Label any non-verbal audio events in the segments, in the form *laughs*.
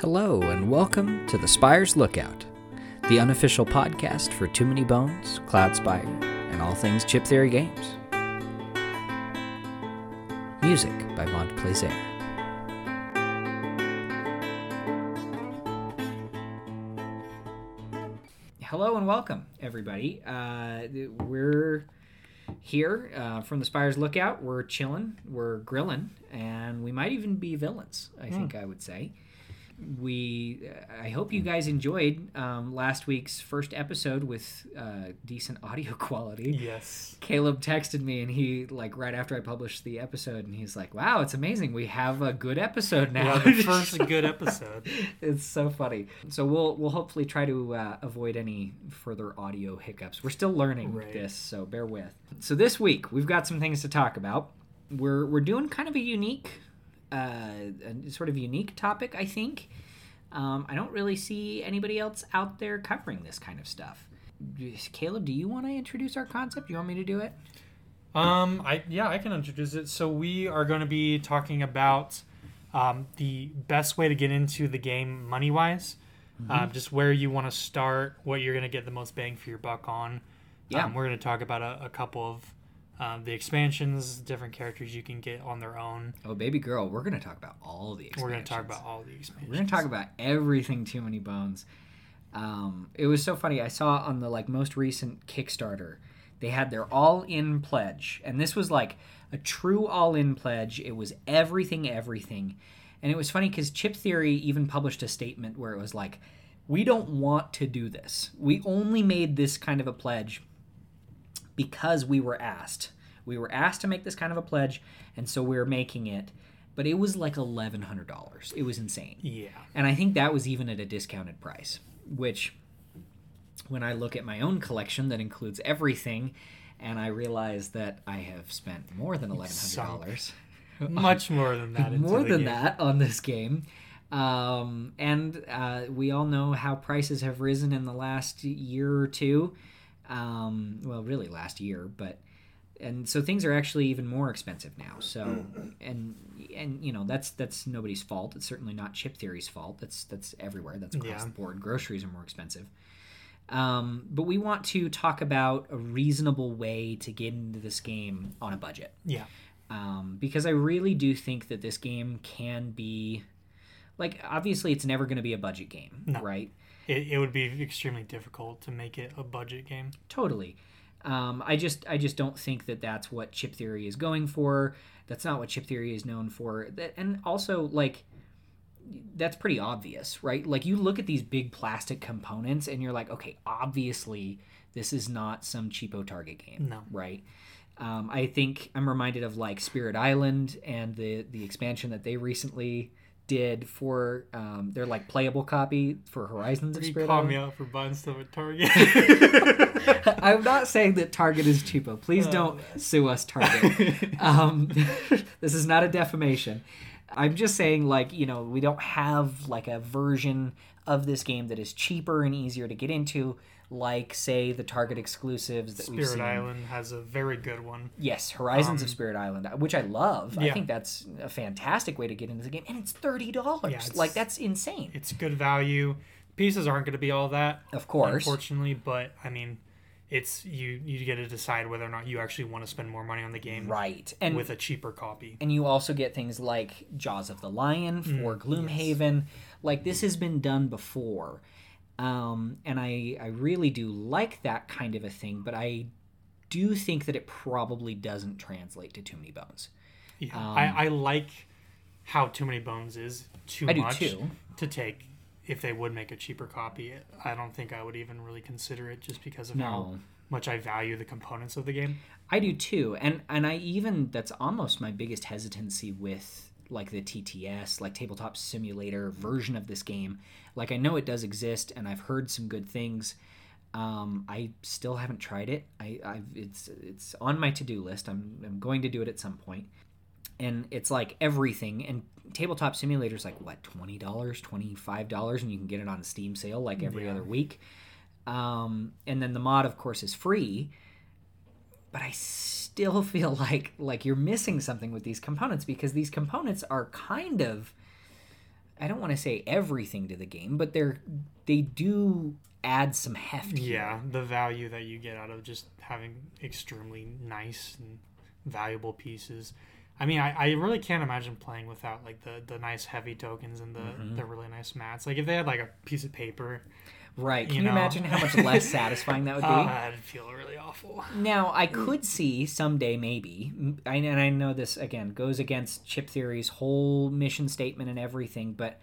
Hello, and welcome to the Spire's Lookout, the unofficial podcast for Too Many Bones, Cloudspire, and all things Chip Theory games. Music by Mont Plaisir. Hello and welcome, everybody. Uh, we're here uh, from the Spire's Lookout. We're chilling, we're grilling, and we might even be villains, I think I would say we i hope you guys enjoyed um, last week's first episode with uh, decent audio *laughs* quality. Yes. caleb texted me and he like right after i published the episode and he's like wow it's amazing. We have a good episode now. Yeah, the *laughs* first good episode. it's so funny. So we'll we'll hopefully try to uh, avoid any further audio hiccups. We're still learning Right. this so bear with. So this week we've got some things to talk about. We're we're doing kind of a unique uh, a sort of unique topic i think um, i don't really see anybody else out there covering this kind of stuff caleb do you want to introduce our concept you want me to do it Um, I yeah, I can introduce it. So we are going to be talking about um, the best way to get into the game money wise, Mm-hmm. um, just where you want to start, what you're going to get the most bang for your buck on. Yeah. Um, we're going to talk about a, a couple of um, the expansions, different characters you can get on their own. oh baby girl we're going to talk about all the Expansions. We're going to talk about all the expansions. We're gonna talk about everything Too Many Bones. Um, it was so funny. I saw on the like most recent Kickstarter, they had their all-in pledge, and this was like a true all-in pledge. It was everything, everything, and it was funny because Chip Theory even published a statement where it was like, "We don't want to do this. We only made this kind of a pledge because we were asked. We were asked to make this kind of a pledge, and so we're making it." But it was like eleven hundred dollars. It was insane. Yeah. And I think that was even at a discounted price, which when I look at my own collection that includes everything and I realize that I have spent more than $1100 Much more than that. more than game. that on this game. Um, and uh, we all know how prices have risen in the last year or two. Um, well, really last year, but and so things are actually even more expensive now. So and and you know that's that's nobody's fault. It's certainly not Chip Theory's fault. That's that's everywhere. That's across Yeah. the board. Groceries are more expensive. Um, but we want to talk about a reasonable way to get into this game on a budget Yeah. um, because I really do think that this game can be like obviously it's never going to be a budget game, No. right? It, it would be extremely difficult to make it a budget game. Totally. Um, I just I just don't think that that's what chip theory is going for. That's not what chip theory is known for. That, and also like that's pretty obvious, right? Like you look at these big plastic components and you're like, okay, obviously this is not some cheapo Target game, No. right? Um, I think I'm reminded of like Spirit Island and the the expansion that they recently did for um, their like playable copy for Horizons of You Spirit call me out for buying stuff at Target. *laughs* I'm not saying that Target is cheapo. Please don't sue us, Target. um, *laughs* this is not a defamation. I'm just saying, like, you know, we don't have like a version of this game that is cheaper and easier to get into, like, say, the Target exclusives that we've Spirit seen. Island has a very good one. Yes, Horizons of Spirit Island, which I love. I think that's a fantastic way to get into the game, and it's thirty dollars. Yeah, like that's insane. It's good value. Pieces aren't going to be all that, Of course, unfortunately, but I mean, it's you. You get to decide whether or not you actually want to spend more money on the game right? And with a cheaper copy. and you also get things like Jaws of the Lion for Mm, Gloomhaven. Like this has been done before, um, and I I really do like that kind of a thing. But I do think that it probably doesn't translate to Too Many Bones. Yeah, Um, I, I like how Too Many Bones is too I much too. to take. If they would make a cheaper copy, I don't think I would even really consider it just because of No. how much I value the components of the game. I do too, and and I even that's almost my biggest hesitancy with like the TTS, like tabletop simulator version of this game. Like I know it does exist, and I've heard some good things. Um, I still haven't tried it. I, I've it's it's on my to do list. I'm I'm going to do it at some point. and it's like everything. And tabletop simulator's like what twenty dollars, twenty five dollars, and you can get it on Steam sale like every Yeah. other week. Um, and then the mod, of course, is free but I still *laughs* feel like like you're missing something with these components because these components are kind of I don't want to say everything to the game, but they're they do add some heft. Yeah, the value that you get out of just having extremely nice and valuable pieces. I mean, I, I really can't imagine playing without like the, the nice heavy tokens and the, Mm-hmm. the really nice mats. Like if they had like a piece of paper, Right. Can You you, know. imagine how much less *laughs* satisfying that would be? uh, that'd feel really awful. Now, I could see someday, maybe, and I know this again goes against Chip Theory's whole mission statement and everything, but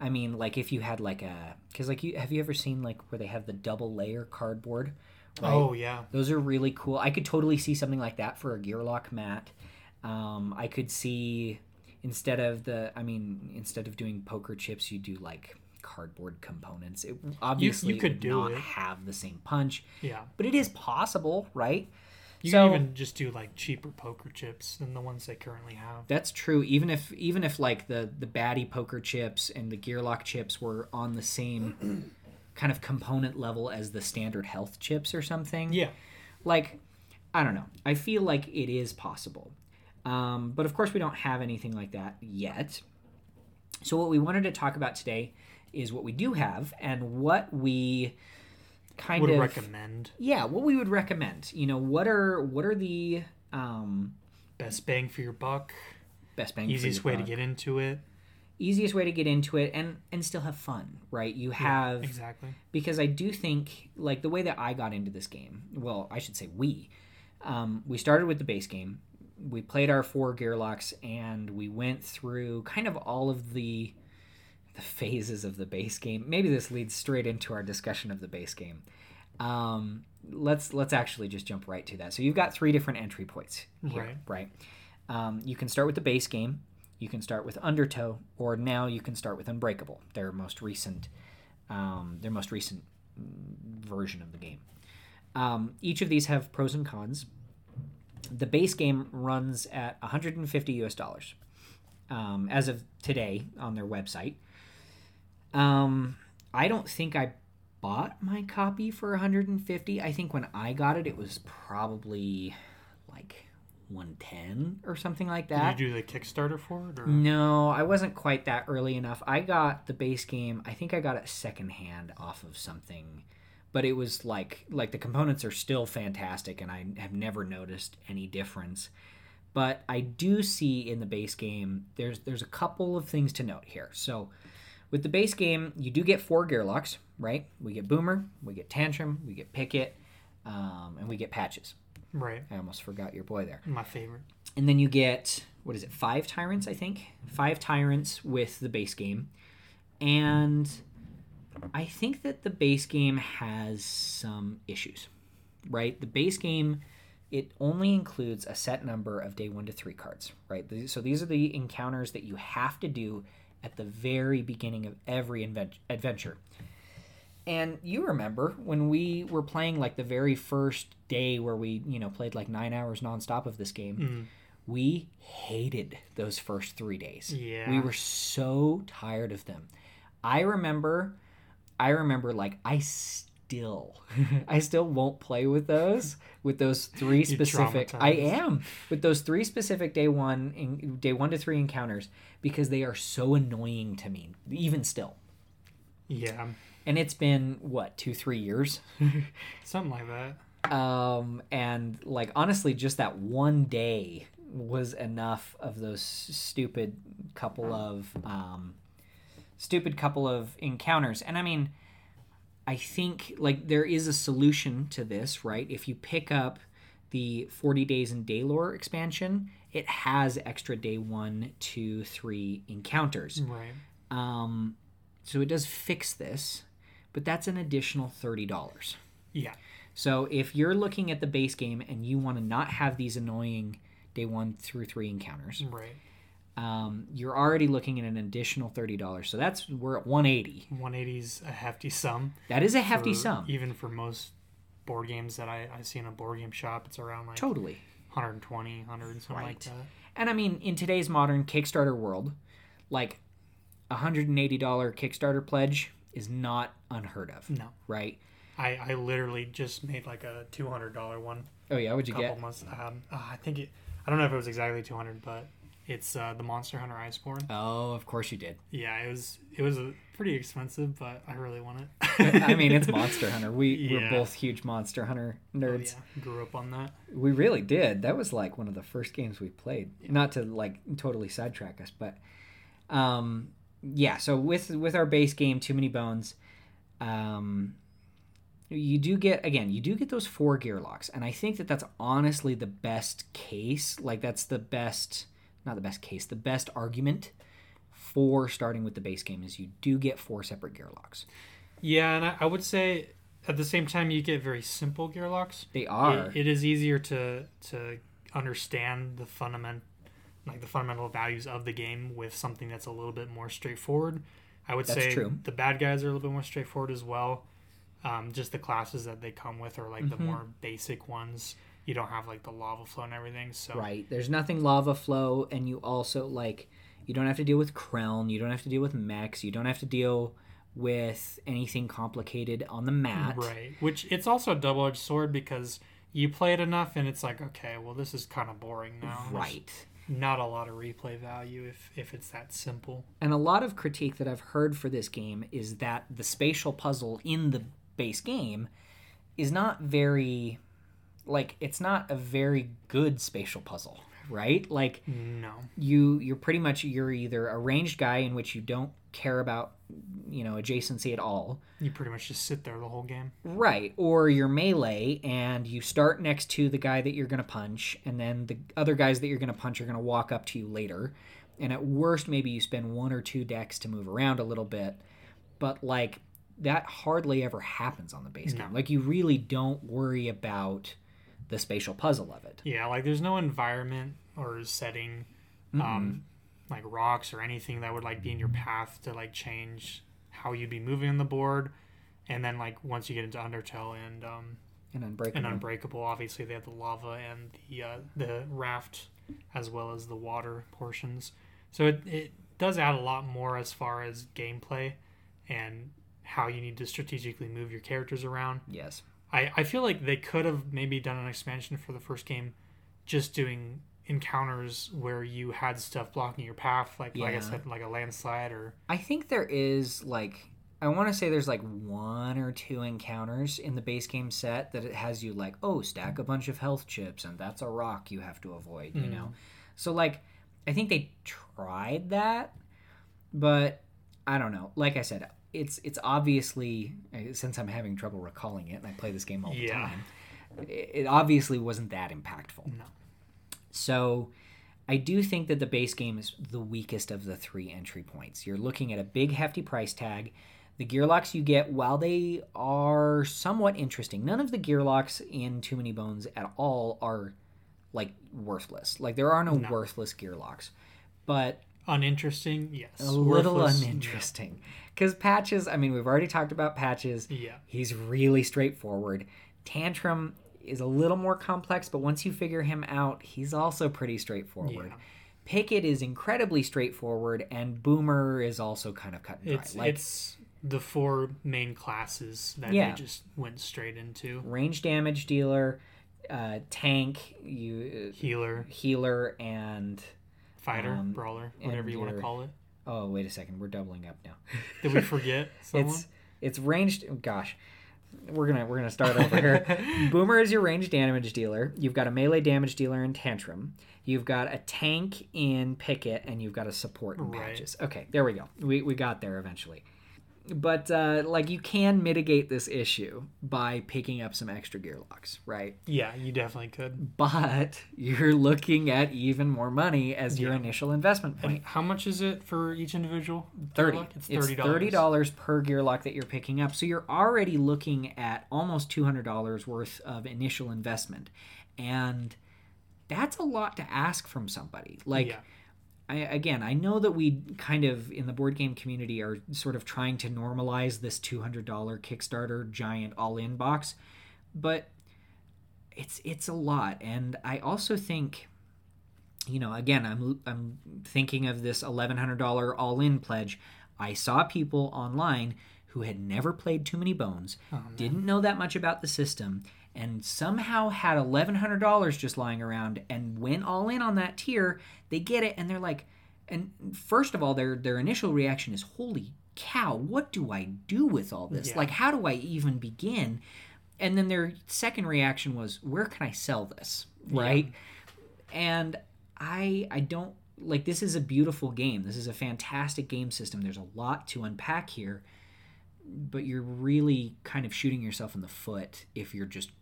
I mean, like if you had like a, because like you have you ever seen like where they have the double layer cardboard? Right? Oh yeah, Those are really cool. I could totally see something like that for a gear lock mat. Um, I could see instead of the, I mean, instead of doing poker chips, you do like cardboard components. It obviously could would do not it. have the same punch, yeah. but it is possible, right? You So- can even just do like cheaper poker chips than the ones they currently have. That's true. Even if even if like the the baddie poker chips and the gearlock chips were on the same *clears throat* kind of component level as the standard health chips or something. Yeah, Like I don't know. I feel like it is possible. Um, but of course we don't have anything like that yet. So what we wanted to talk about today is what we do have and what we kind would of recommend yeah, what we would recommend. You know, what are what are the um, best bang for your buck, best bang for easiest way to get into it. easiest way to get into it and and still have fun right you have Exactly. because i do think like the way that i got into this game well i should say we um, we started with the base game we played our four gear locks and we went through kind of all of the the phases of the base game. Maybe this leads straight into our discussion of the base game. Um, let's let's actually just jump right to that. So you've got three different entry points here Right. right? Um, you can start with the base game. You can start with undertow or now you can start with unbreakable their most recent um, their most recent version of the game. Um, each of these have pros and cons. The base game runs at 150 us dollars um, as of today on their website um, i don't think i bought my copy for 150 i think when i got it it was probably like 110 or something like that Did you do the Kickstarter for it? Or? no, I wasn't quite that early enough. I got the base game. I think I got it secondhand off of something, but it was like like the components are still fantastic, and I have never noticed any difference. But I do see in the base game there's there's a couple of things to note here. So with the base game, you do get four gearlocks, right? We get Boomer, we get Tantrum, we get Picket, um, and we get Patches. Right. I almost forgot your boy there My favorite. and then you get what is it five tyrants i think five tyrants with the base game and i think that the base game has some issues right the base game it only includes a set number of day one to three cards right so these are the encounters that you have to do at the very beginning of every invent- adventure and you remember when we were playing like the very first day where we, you know, played like nine hours nonstop of this game. Mm. We hated those first three days. Yeah. We were so tired of them. I remember, I remember like I still, *laughs* I still won't play with those, with those *laughs* three specific. I am with those three specific day one, in, day one to three encounters because they are so annoying to me, even still. Yeah. And it's been what two, three years *laughs* Something like that. um and like honestly just that one day was enough of those stupid couple of um stupid couple of encounters and i mean i think like there is a solution to this right if you pick up the 40 days in Daelore expansion it has extra day one two three encounters Right. um so it does fix this but that's an additional $30 Yeah. so if you're looking at the base game and you want to not have these annoying day one through three encounters, Right. Um, you're already looking at an additional thirty dollars. So that's we're at one eighty. 180's a hefty sum. That is a hefty for- sum. Even for most board games that I, I see in a board game shop, it's around like Totally. 120, 100, something like that. And I mean, in today's modern Kickstarter world, like a hundred and eighty dollar Kickstarter pledge is not unheard of, No. right? I, I literally just made like a $200 one Oh yeah, what'd you couple get? months. Um, uh, I think it, I don't know if it was exactly 200, but It's uh, the Monster Hunter Iceborne. Oh, of course you did. Yeah, it was it was a pretty expensive, but I really want it. I mean, it's *laughs* Monster Hunter. We we're both huge Monster Hunter Oh, nerds. yeah, grew up on that. We really did. That was like one of the first games we played. Not to like totally sidetrack us, but um yeah, so with with our base game Too Many Bones, um you do get again, you do get those four gear locks and I think that that's honestly the best case. Like that's the best not the best case, the best argument for starting with the base game is you do get four separate gear locks. Yeah, and I, I would say at the same time you get very simple gear locks. They are. It, it is easier to to understand the fundament like the fundamental values of the game with something that's a little bit more straightforward. I would That's say true. the bad guys are a little bit more straightforward as well. Um, just the classes that they come with are like the Mhm. more basic ones. You don't have like the lava flow and everything. So Right. There's nothing lava flow, and you also like you don't have to deal with Krelln, you don't have to deal with mechs, you don't have to deal with anything complicated on the mat. Right. Which it's also a double edged sword because you play it enough and it's like, okay, well this is kind of boring now. There's Right. Not a lot of replay value if if it's that simple. And a lot of critique that I've heard for this game is that the spatial puzzle in the base game is not very like it's not a very good spatial puzzle, right? Like No. you you're pretty much you're either a ranged guy in which you don't care about you know adjacency at all You pretty much just sit there the whole game. Right. Or you're melee and you start next to the guy that you're going to punch, and then the other guys that you're going to punch are going to walk up to you later. And at worst, maybe you spend one or two decks to move around a little bit. But, like, that hardly ever happens on the base No. game. Like, you really don't worry about the spatial puzzle of it. Yeah, like there's no environment or setting, um, like rocks or anything that would like be in your path to like change how you'd be moving on the board. And then like once you get into Undertale and um, And Unbreakable. and Unbreakable, obviously they have the lava and the uh, the raft as well as the water portions. So it, it does add a lot more as far as gameplay and how you need to strategically move your characters around. yes. I, I feel like they could have maybe done an expansion for the first game, just doing encounters where you had stuff blocking your path, like like I said, like a landslide or I think there is like I want to say there's like one or two encounters in the base game set that it has you like oh stack a bunch of health chips and that's a rock you have to avoid you Mm. know so like I think they tried that but I don't know. Like I said it's it's obviously uh, since I'm having trouble recalling it and I play this game all the Yeah. time it, obviously wasn't that impactful no. so I do think that the base game is the weakest of the three entry points. You're looking at a big, hefty price tag. The gear locks you get, while they are somewhat interesting, none of the gear locks in Too Many Bones at all are like worthless. Like there are no, No. worthless gear locks, but Uninteresting, yes. a little Worthless, uninteresting. Because patches, I mean, we've already talked about patches. Yeah. He's really straightforward. Tantrum is a little more complex, but once you figure him out, he's also pretty straightforward. Yeah. Picket is incredibly straightforward, and Boomer is also kind of cut and dry. It's like it's the four main classes that Yeah. they just went straight into. range damage dealer, uh, tank, you Healer, uh, healer, and fighter, Um, brawler, whatever you want to call it. Oh wait a second, we're doubling up now. *laughs* Did we *laughs* forget someone? It's it's ranged. oh, gosh, we're gonna we're gonna start over here. *laughs* Boomer is your ranged damage dealer. You've got a melee damage dealer in Tantrum. You've got a tank in Picket, and you've got a support in Right. Patches. Okay, there we go. We we got there eventually. But uh, like you can mitigate this issue by picking up some extra gear locks, right? yeah, you definitely could. But *laughs* you're looking at even more money as your initial investment point. And how much is it for each individual? Thirty. It's thirty thirty dollars. dollars per gear lock that you're picking up. So you're already looking at almost two hundred dollars worth of initial investment, and that's a lot to ask from somebody. Like, yeah. I, again, I know that we kind of in the board game community are sort of trying to normalize this two hundred dollar Kickstarter giant all in box, but it's it's a lot, and I also think you know, again, I'm I'm thinking of this eleven hundred dollar all in pledge. I saw people online who had never played Too Many Bones, Oh, didn't know that much about the system, and somehow had $1,100 just lying around and went all in on that tier, they get it and they're like, and first of all, their their initial reaction is, "Holy cow! What do I do with all this? Yeah. Like, how do I even begin?" And then their second reaction was, "Where can I sell this?" Right? And I I don't like this is a beautiful game. This is a fantastic game system. There's a lot to unpack here, but you're really kind of shooting yourself in the foot if you're just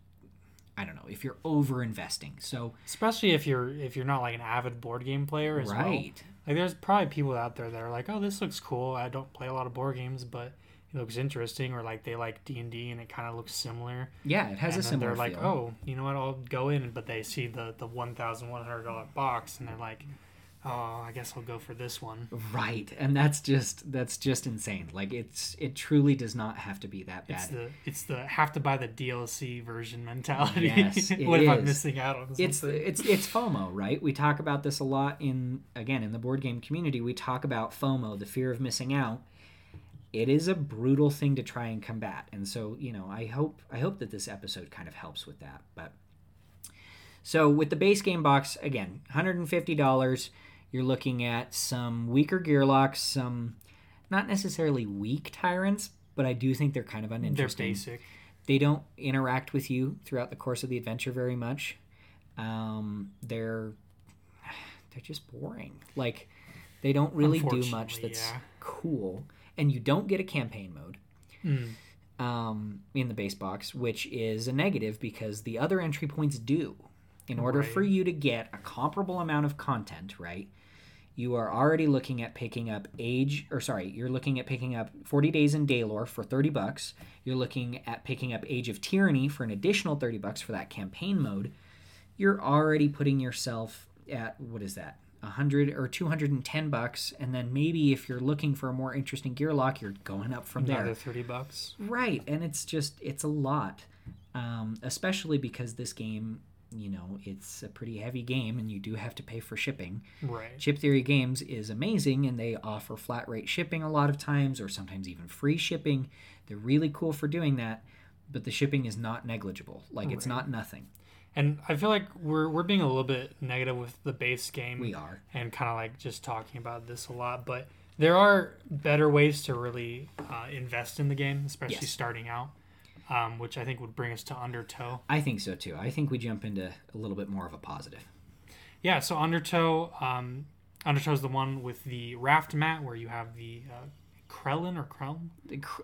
I don't know, if you're over investing. So Especially if you're if you're not like an avid board game player as well. right. Like there's probably people out there that are like, oh, this looks cool. I don't play a lot of board games, but it looks interesting, or like they like D and D and it kind of looks similar. Yeah, it has and a similar they're like, oh, you know what? I'll go in, but they see the the one thousand one hundred dollar box and they're like, oh, I guess I'll go for this one. Right, and that's just that's just insane. Like it's it truly does not have to be that bad It's the it's the have to buy the DLC version mentality. Yes, *laughs* what if I'm is. missing out on something? It's it's it's FOMO, right? We talk about this a lot in again in the board game community. We talk about FOMO, the fear of missing out. It is a brutal thing to try and combat, and so you know, I hope I hope that this episode kind of helps with that. But so with the base game box, again, hundred and fifty dollars. You're looking at some weaker gear locks, some not necessarily weak tyrants, but I do think they're kind of uninteresting. They're basic. they don't interact with you throughout the course of the adventure very much. Um, they're they're just boring. Like they don't really do much that's yeah. cool, and you don't get a campaign mode Mm. um, in the base box, which is a negative because the other entry points do. In order for you to get a comparable amount of content, right? You are already looking at picking up Age, or sorry, you're looking at picking up 40 Days in Daelore for 30 bucks. You're looking at picking up Age of Tyranny for an additional 30 bucks for that campaign mode. You're already putting yourself at what is that? 100 or 210 bucks and then maybe if you're looking for a more interesting gear lock you're going up from there Another thirty bucks. Right, and it's just it's a lot, um, especially because this game, you know, it's a pretty heavy game, and you do have to pay for shipping. Right. Chip Theory Games is amazing, and they offer flat rate shipping a lot of times, or sometimes even free shipping. They're really cool for doing that, but the shipping is not negligible. Like it's not nothing. And I feel like we're we're being a little bit negative with the base game. We are. and kind of like just talking about this a lot. But there are better ways to really uh, invest in the game, especially Yes. starting out, um, which I think would bring us to Undertow. I think so too. I think we jump into a little bit more of a positive. Yeah, so Undertow, um, Undertow is the one with the raft mat where you have the uh, Krellin or Krelln?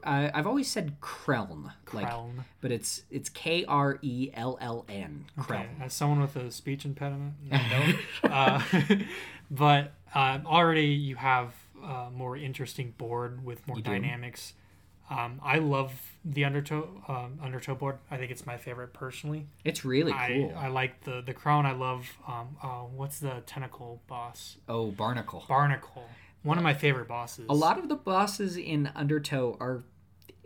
Uh, I've always said Krelln, like, but it's it's K R E L L N. Okay, as someone with a speech impediment, no. *laughs* uh, *laughs* but uh, already you have a more interesting board with more You do. Um, I love the Undertow um, Undertow board. I think it's my favorite personally. It's really cool. I, I like the the crown. I love um, uh, what's the tentacle boss? oh, Barnacle. Barnacle. One of my favorite bosses. a lot of the bosses in Undertow are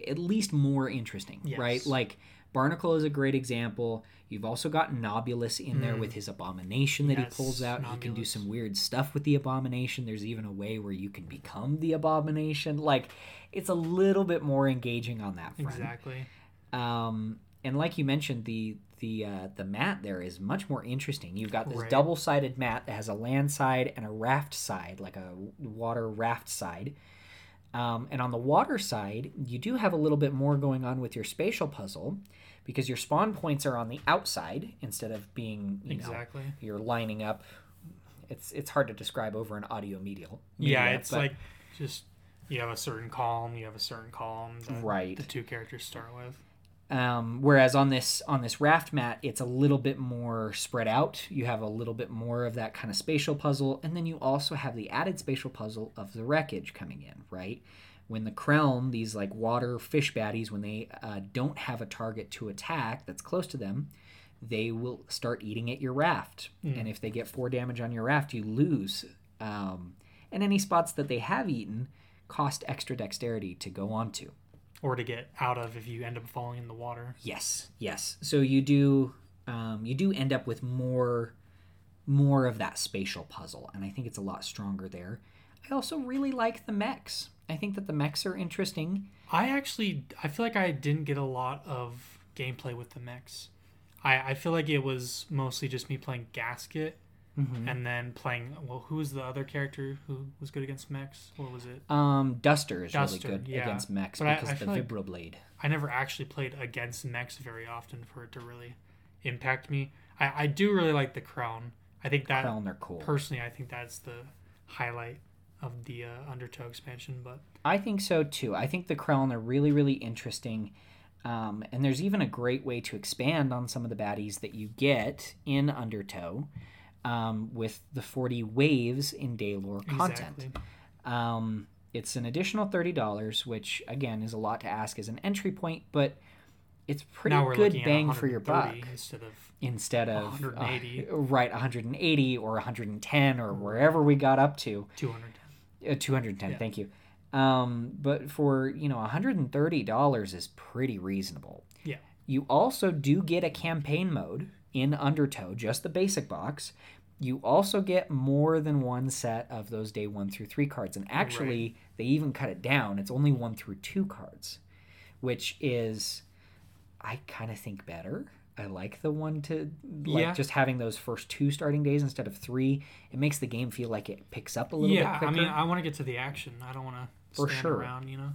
at least more interesting, Yes. right? Like Barnacle is a great example. You've also got Nobulus in there Mm. with his abomination that Yes, he pulls out. He can do some weird stuff with the abomination. There's even a way where you can become the abomination. Like it's a little bit more engaging on that front. exactly. Um, and like you mentioned, the the uh, the mat there is much more interesting. You've got this Right. double sided mat that has a land side and a raft side, like a water raft side. Um, and on the water side, you do have a little bit more going on with your spatial puzzle because your spawn points are on the outside instead of being you know Exactly. you're lining up. It's it's hard to describe over an audio medial. yeah, it's like just you have a certain column, you have a certain column that Right. the two characters start with. Um, whereas on this on this raft mat, it's a little bit more spread out. You have a little bit more of that kind of spatial puzzle, and then you also have the added spatial puzzle of the wreckage coming in. Right when the Krelln, these like water fish baddies, when they uh, don't have a target to attack that's close to them, they will start eating at your raft. And if they get four damage on your raft, you lose. Um, and any spots that they have eaten cost extra dexterity to go onto. Or to get out of if you end up falling in the water. Yes, yes. So you do um, you do end up with more more of that spatial puzzle, and I think it's a lot stronger there. I also really like the mechs. I think that the mechs are interesting. I actually I feel like I didn't get a lot of gameplay with the mechs. I, I feel like it was mostly just me playing Gasket Mhm. and then playing. Well, who was the other character who was good against mechs? What was it? Um, Duster is Duster, really good yeah. against mechs But I- because I of the like- vibroblade. I never actually played against mechs very often for it to really impact me. I, I do really like the crown. I think that Crown, they're cool. personally, I think that's the highlight of the uh, Undertow expansion. But I think so too. I think the Krellin are really, really interesting. Um, and there's even a great way to expand on some of the baddies that you get in Undertow um, with the 40 waves in Daelore content. exactly, Um, it's an additional $30, which again is a lot to ask as an entry point, but it's pretty good bang for your buck instead of instead of 180. uh, right 180 or 110 or wherever we got up to 210. Uh, 210 Yeah. thank you. Um, but for you know 130 dollars is pretty reasonable. Yeah. you also do get a campaign mode in undertow just the basic box. You also get more than one set of those day one through three cards and actually they even cut it down. It's only one through two cards which is i kind of think better i like the one to like Yeah. just having those first two starting days instead of three it makes the game feel like it picks up a little Yeah, bit quicker I mean, I want to get to the action. I don't want to For stand sure. around. You know.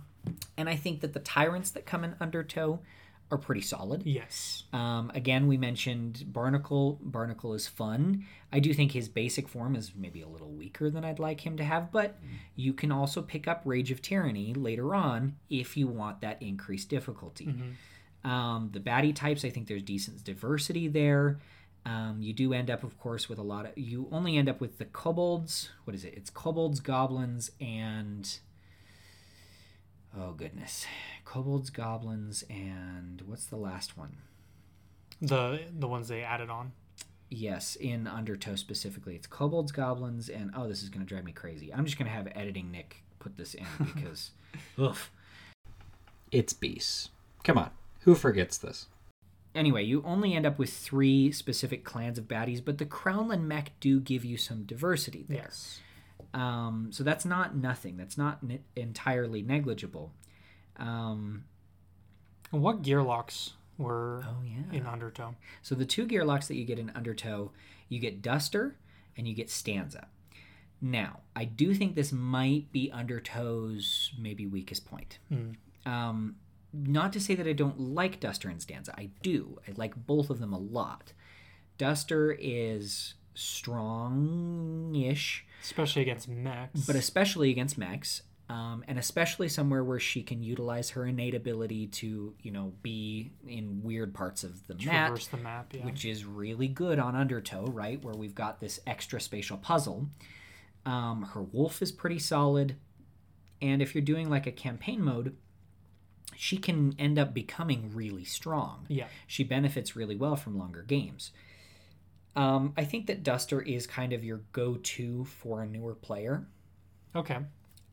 and I think that the tyrants that come in Undertow are pretty solid. Yes. Um, again, we mentioned Barnacle. Barnacle is fun. I do think his basic form is maybe a little weaker than I'd like him to have, but you can also pick up Age of Tyranny later on if you want that increased difficulty. Mhm. Um, the baddie types, I think there's decent diversity there. Um, you do end up, of course, with a lot of. You only end up with the kobolds. What is it? It's kobolds, goblins, and. Oh, goodness. Kobolds, goblins, and. What's the last one? The the ones they added on. Yes, in Undertow specifically. It's kobolds, goblins, and. Oh, this is going to drive me crazy. I'm just going to have editing Nick put this in *laughs* because. oof. It's beasts. Come on. Who forgets this? Anyway, you only end up with three specific clans of baddies, but the Crownland mech do give you some diversity there. Yes. Um, so that's not nothing. That's not ne- entirely negligible. Um, what gear locks were oh yeah. in Undertow? So the two gear locks that you get in Undertow, you get Duster and you get Stanza. Now, I do think this might be Undertow's maybe weakest point. Mm. Um, not to say that I don't like Duster and Stanza. I do. I like both of them a lot. Duster is strong-ish, Especially against mechs. but especially against mechs, um, and especially somewhere where she can utilize her innate ability to, you know, be in weird parts of the map, traverse the map. Yeah. which is really good on Undertow, right? Where we've got this extra spatial puzzle. Um, her wolf is pretty solid, and if you're doing like a campaign mode, she can end up becoming really strong. yeah. She benefits really well from longer games. Um, I think that Duster is kind of your go-to for a newer player, Okay.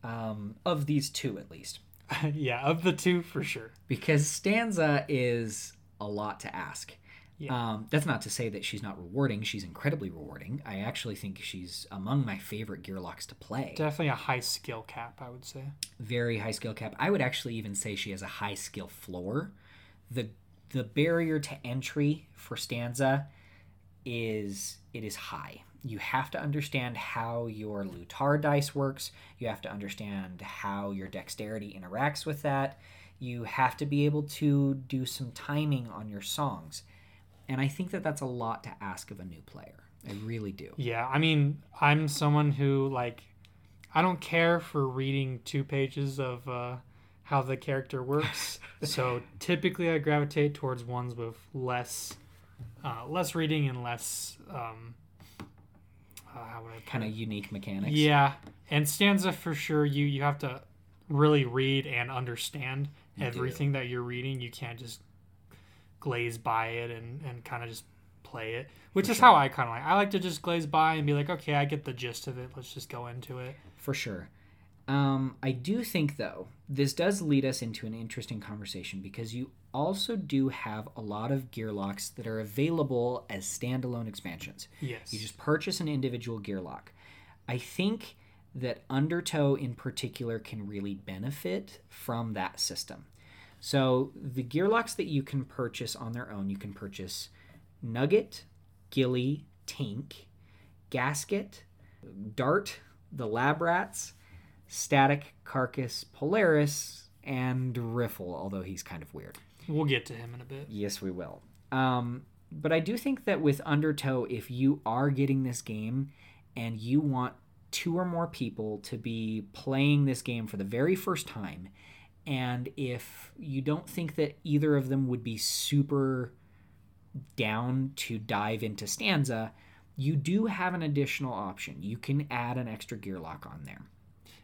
um, of these two at least, *laughs* yeah, of the two for sure. because Stanza is a lot to ask. Yeah. Um, that's not to say that she's not rewarding. She's incredibly rewarding. I actually think she's among my favorite gearlocks to play. Definitely a high skill cap, I would say. Very high skill cap. I would actually even say she has a high skill floor. The the barrier to entry for Stanza is it is high. You have to understand how your Lutar dice works. You have to understand how your dexterity interacts with that. You have to be able to do some timing on your songs. And I think that that's a lot to ask of a new player. I really do. Yeah, I mean, I'm someone who like I don't care for reading two pages of uh, how the character works. *laughs* so typically, I gravitate towards ones with less uh, less reading and less um, uh, how would I Kind of unique mechanics. Yeah, and stanza for sure. You you have to really read and understand You do. everything that you're reading. You can't just glaze by it and and kind of just play it, which For is sure. how I kind of like. I like to just glaze by and be like, okay, I get the gist of it. Let's just go into it. for sure. Um, I do think, though, this does lead us into an interesting conversation because you also do have a lot of gear locks that are available as standalone expansions. Yes. You just purchase an individual gear lock. I think that Undertow in particular can really benefit from that system. So the gear locks that you can purchase on their own, you can purchase Nugget, Ghillie, Tink, Gasket, Dart, the Lab Rats, Static, Carcass, Polaris, and Riffle, although he's kind of weird. We'll get to him in a bit. Yes, we will. Um, but I do think that with Undertow, if you are getting this game and you want two or more people to be playing this game for the very first time, and if you don't think that either of them would be super down to dive into Stanza, you do have an additional option. You can add an extra gear lock on there.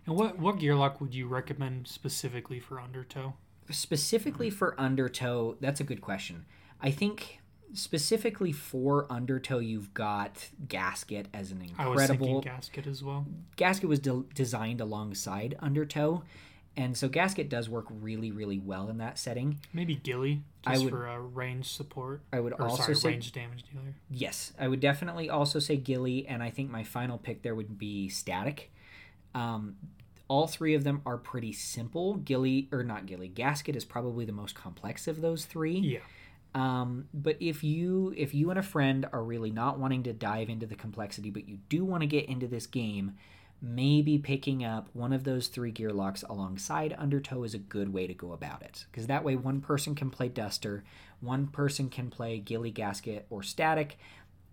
And what what gear lock would you recommend specifically for Undertow? Specifically for Undertow, that's a good question. I think specifically for Undertow, you've got Gasket as an I was thinking incredible. gasket as well. Gasket was de- designed alongside Undertow, and so Gasket does work really, really well in that setting. Maybe Ghillie, I just would- for a range support. I would Or also sorry, say range damage dealer. Yes, I would definitely also say Ghillie, and I think my final pick there would be Static. Um, all three of them are pretty simple. Ghillie, or not Ghillie, Gasket is probably the most complex of those three. Yeah. Um, but if you if you and a friend are really not wanting to dive into the complexity, but you do want to get into this game, maybe picking up one of those three gear locks alongside Undertow is a good way to go about it. Because that way, one person can play Duster, one person can play Ghillie Gasket or Static,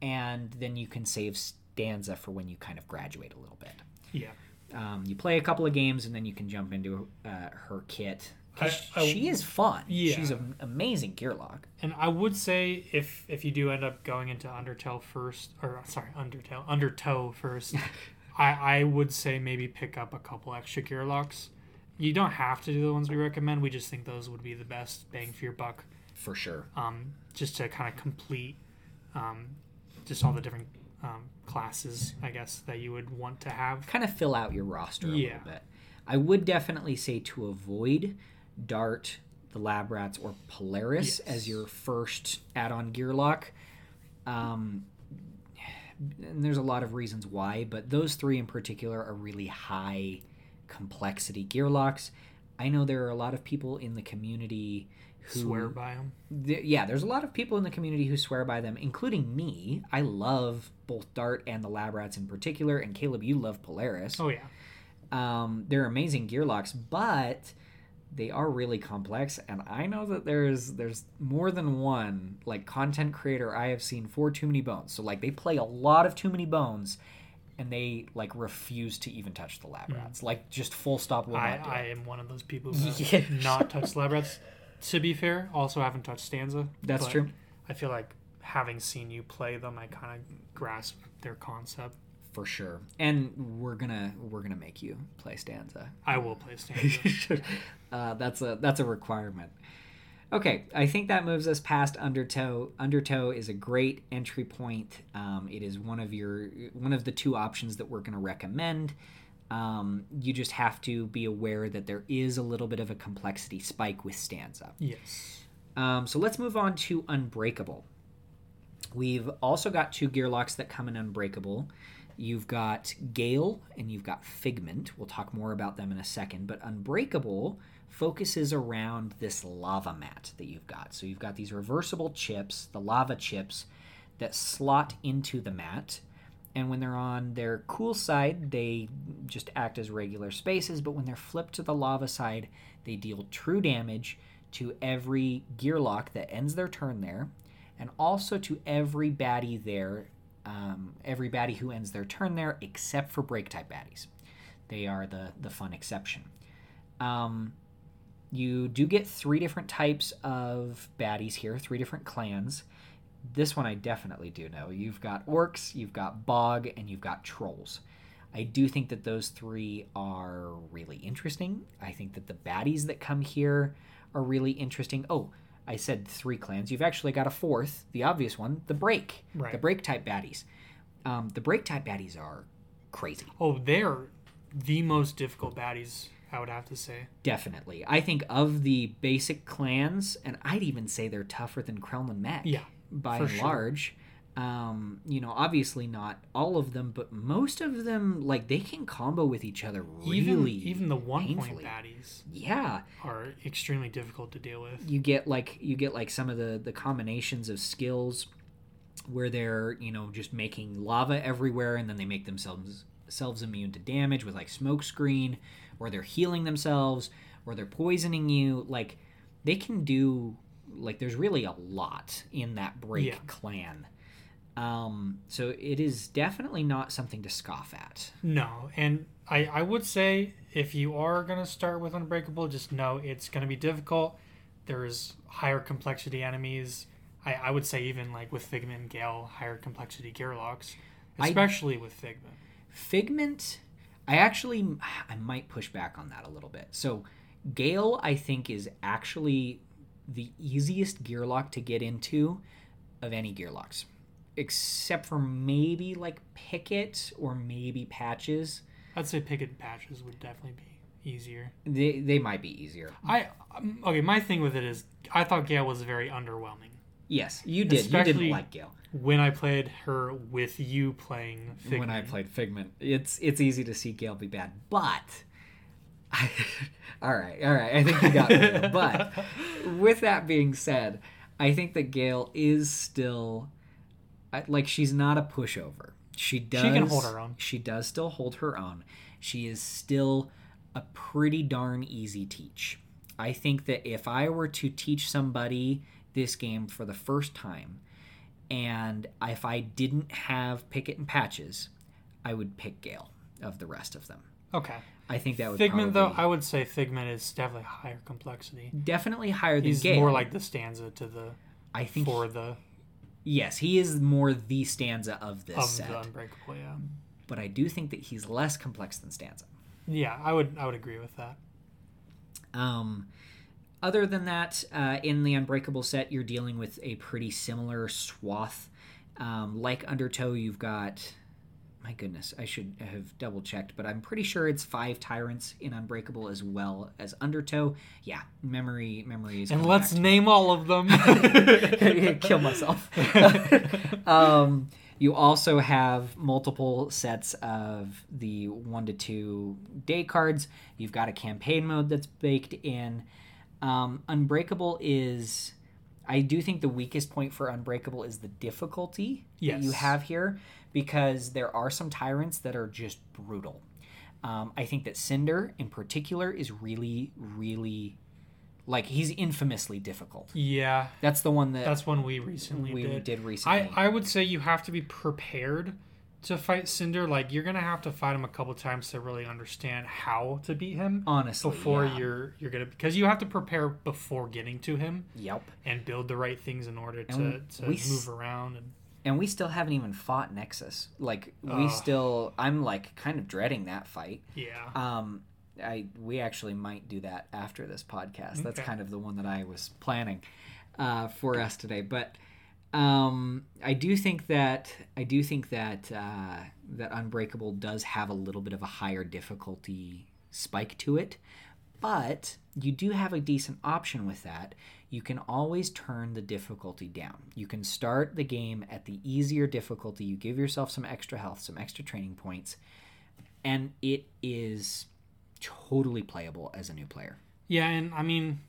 and then you can save Stanza for when you kind of graduate a little bit. Yeah. Um, you play a couple of games and then you can jump into uh, her kit. I- I- she is fun. Yeah. She's an amazing gear lock. And I would say if if you do end up going into Undertale first, or sorry, Undertale, Undertow first, *laughs* I I would say maybe pick up a couple extra gear locks. You don't have to do the ones we recommend. We just think those would be the best bang for your buck. For sure. Um, just to kind of complete, um, just all the different um, classes, I guess that you would want to have. kind of fill out your roster a Yeah. little bit. I would definitely say to avoid Dart, the Lab Rats, or Polaris Yes. as your first add-on gear lock. Um, and there's a lot of reasons why, but those three in particular are really high complexity gear locks. I know there are a lot of people in the community who Swear by them. th- yeah, there's a lot of people in the community who swear by them, including me. I love both Dart and the Lab Rats in particular, and Caleb, you love Polaris. Oh yeah. Um, they're amazing gear locks, but they are really complex, and I know that there's there's more than one like content creator I have seen for Too Many Bones. So like they play a lot of Too Many Bones, and they like refuse to even touch the Lab Rats. Like just full stop will Hmm. I, I am one of those people who *laughs* Yeah. not touch lab rats. To be fair, also haven't touched stanza. That's true. I feel like having seen you play them, I kind of grasp their concept. For sure, and we're gonna we're gonna make you play Stanza. I will play stanza. *laughs* uh, that's a that's a requirement. Okay, I think that moves us past Undertow. Undertow is a great entry point. Um, it is one of your one of the two options that we're going to recommend. Um, you just have to be aware that there is a little bit of a complexity spike with Stanza. yes. Um, so let's move on to Unbreakable. We've also got two gear locks that come in Unbreakable. You've got Gale and you've got Figment. We'll talk more about them in a second. But Unbreakable focuses around this lava mat that you've got. So you've got these reversible chips, the lava chips, that slot into the mat. And when they're on their cool side, they just act as regular spaces. But when they're flipped to the lava side, they deal true damage to every gear lock that ends their turn there, and also to every baddie there, um, every baddie who ends their turn there, except for break type baddies. They are the the fun exception. Um, you do get three different types of baddies here, three different clans. This one I definitely do know. You've got orcs, you've got bog, and you've got trolls. I do think that those three are really interesting. I think that the baddies that come here are really interesting. Oh, I said three clans. You've actually got a fourth, the obvious one, the break. Right. The break type baddies. Um, the break type baddies are crazy. Oh, they're the most difficult baddies. I would have to say. Definitely. I think of the basic clans, and I'd even say they're tougher than Krellman Mech. Yeah, By and sure. large. Um, you know, obviously not all of them, but most of them, like, they can combo with each other really even even the one painfully. point baddies Yeah. are extremely difficult to deal with. You get like you get like some of the the combinations of skills where they're you know just making lava everywhere and then they make themselves themselves immune to damage with like smoke screen or they're healing themselves or they're poisoning you like they can do like there's really a lot in that break Yeah. clan um so it is definitely not something to scoff at No, and I, I would say if you are going to start with Unbreakable, just know it's going to be difficult. There's higher complexity enemies. I, I would say even like with Figment and Gale, higher complexity Gearlocks, I- especially with Figment. Figment, I actually I might push back on that a little bit. So Gale, I think, is actually the easiest gearlock to get into of any gearlocks, except for maybe like Picket or maybe Patches. I'd say Picket and Patches would definitely be easier. They they might be easier. I um, okay. My thing with it is I thought Gale was very underwhelming Yes, you did. You didn't like Gale when I played her with you playing Figment. when I played Figment. It's it's easy to see Gale be bad, but. *laughs* all right, all right. I think you got me. but *laughs* with that being said, I think that Gale is still I- like she's not a pushover. She does. She can hold her own. She does still hold her own. She is still a pretty darn easy teach. I think that if I were to teach somebody this game for the first time, and if I didn't have Picket and Patches, I would pick Gale of the rest of them. Okay. I think that would Figment probably, though, I would say Figment is definitely higher complexity. definitely higher than He's Gale. more like the stanza to the I think for the yes, he is more the stanza of this of set. the Unbreakable. Yeah. but I do think that he's less complex than Stanza. Yeah, I would I would agree with that. Um, other than that, uh, in the Unbreakable set, you're dealing with a pretty similar swath. Um, like Undertow, you've got. My goodness, I should have double checked, but I'm pretty sure it's five tyrants in Unbreakable as well as Undertow. Yeah, memory, memory is. And let's name all of them. *laughs* kill myself. *laughs* um, you also have multiple sets of the one to two day cards. You've got a campaign mode that's baked in. Um, Unbreakable is, I do think the weakest point for Unbreakable is the difficulty that you have here because there are some tyrants that are just brutal. Um, I think that Cinder in particular is really, really like he's infamously difficult. yeah, That's the one that that's one we recently we did. did, recently. I I would say you have to be prepared to fight Cinder. Like you're gonna have to fight him a couple times to really understand how to beat him Honestly, before yeah. you're you're gonna because you have to prepare before getting to him Yep. and build the right things in order to, And to we move around and And we still haven't even fought Nexus. Like we Ugh. still, I'm like kind of dreading that fight. yeah. Um, I we actually might do that after this podcast. That's kind of the one that I was planning uh, for us today. But um, I do think that I do think that uh, that Unbreakable does have a little bit of a higher difficulty spike to it. But you do have a decent option with that. You can always turn the difficulty down. You can start the game at the easier difficulty. You give yourself some extra health, some extra training points, and it is totally playable as a new player. Yeah, and I mean,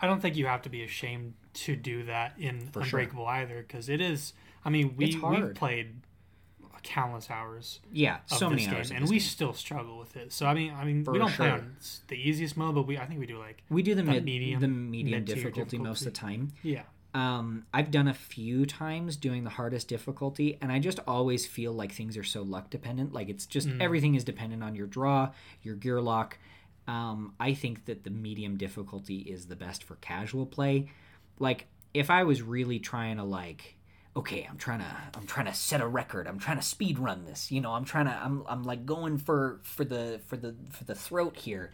I don't think you have to be ashamed to do that in For sure. Unbreakable either, because it is. I mean, we we've played countless hours Yeah, so many hours. and we game. still struggle with it. So I mean, I mean, For we don't play on the easiest mode, but we I think we do like we do the the mid, medium- the medium mid-tier difficulty, most of the time. yeah, Um, I've done a few times doing the hardest difficulty, and I just always feel like things are so luck dependent. Like it's just Mm. everything is dependent on your draw, your gear lock. Um, I think that the medium difficulty is the best for casual play. Like if I was really trying to like, okay, I'm trying to I'm trying to set a record. I'm trying to speed run this. You know, I'm trying to I'm I'm like going for for the for the for the throat here